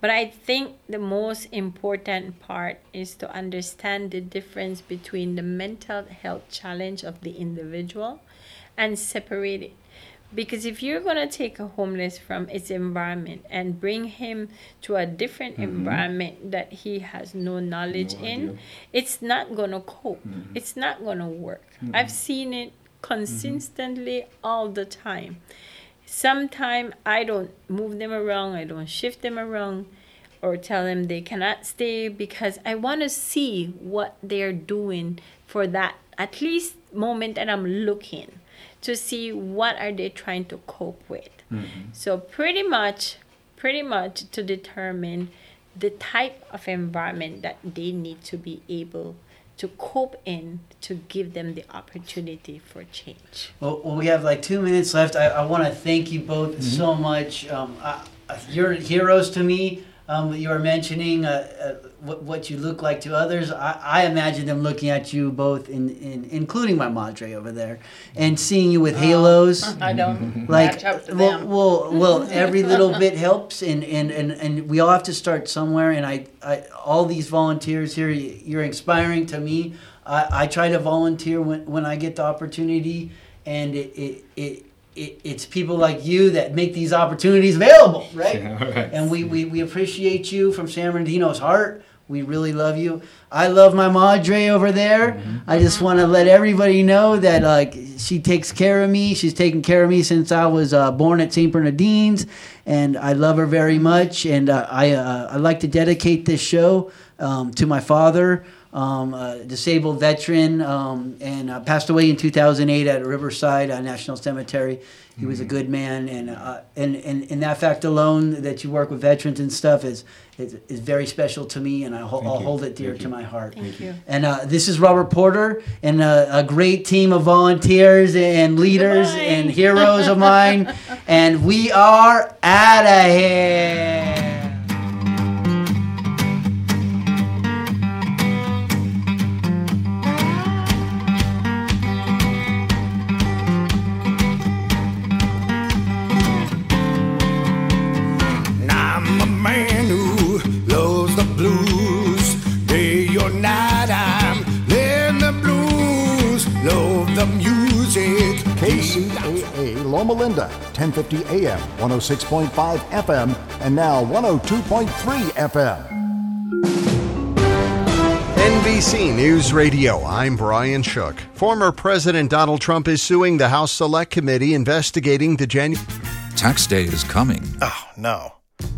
Speaker 20: But I think the most important part is to understand the difference between the mental health challenge of the individual and separate it. Because if you're going to take a homeless from its environment and bring him to a different
Speaker 23: Mhm.
Speaker 20: environment that he has no knowledge
Speaker 23: No
Speaker 20: in,
Speaker 23: idea.
Speaker 20: it's not going to cope.
Speaker 23: Mhm.
Speaker 20: It's not going to work.
Speaker 23: Mhm.
Speaker 20: I've seen it consistently all the time. Sometimes I don't move them around, I don't shift them around, or tell them they cannot stay because I want to see what they're doing for that at least moment that I'm looking to see what are they trying to cope with. Mm-hmm. So pretty much, pretty much to determine the type of environment that they need to be able to cope in to give them the opportunity for change.
Speaker 15: Well, well, we have like two minutes left. I, I want to thank you both so much. Um, I, I- you're heroes to me. Um, you are mentioning uh, uh, what, what you look like to others. I, I imagine them looking at you both, in, in including my madre over there, and seeing you with oh. halos. [laughs]
Speaker 22: I don't mm-hmm.
Speaker 15: like
Speaker 22: match up to
Speaker 15: well,
Speaker 22: them.
Speaker 15: well, well, [laughs] every little bit helps, and, and, and, and we all have to start somewhere. And I, I all these volunteers here, you're inspiring to me. I, I try to volunteer when, when I get the opportunity, and it, it, it, it it's people like you that make these opportunities available, [laughs] right?
Speaker 23: Yeah, right.
Speaker 15: And we, we, we appreciate you from San Bernardino's heart. We really love you. I love my madre over there.
Speaker 23: Mm-hmm.
Speaker 15: I just want to let everybody know that like she takes care of me. She's taken care of me since I was uh, born at St. Bernardines, and I love her very much. And uh, I uh, I like to dedicate this show um, to my father, um, a disabled veteran, um, and uh, passed away in 2008 at Riverside uh, National Cemetery. He was a
Speaker 23: Mm-hmm.
Speaker 15: good man, and uh, and, and and that fact alone that you work with veterans and stuff is is, is very special to me, and I ho- I'll
Speaker 23: you.
Speaker 15: hold it dear
Speaker 23: Thank
Speaker 15: to
Speaker 23: you.
Speaker 15: my heart.
Speaker 20: Thank you.
Speaker 15: And uh, this is Robert Porter and a, a great team of volunteers and leaders
Speaker 20: Goodbye.
Speaker 15: and heroes of mine, [laughs] and we are out of here.
Speaker 5: Loma 1050 AM, 106.5 FM, and now 102.3 FM.
Speaker 25: NBC News Radio, I'm Brian Shook. Former President Donald Trump is suing the House Select Committee investigating the January.
Speaker 26: Tax day is coming.
Speaker 27: Oh, no.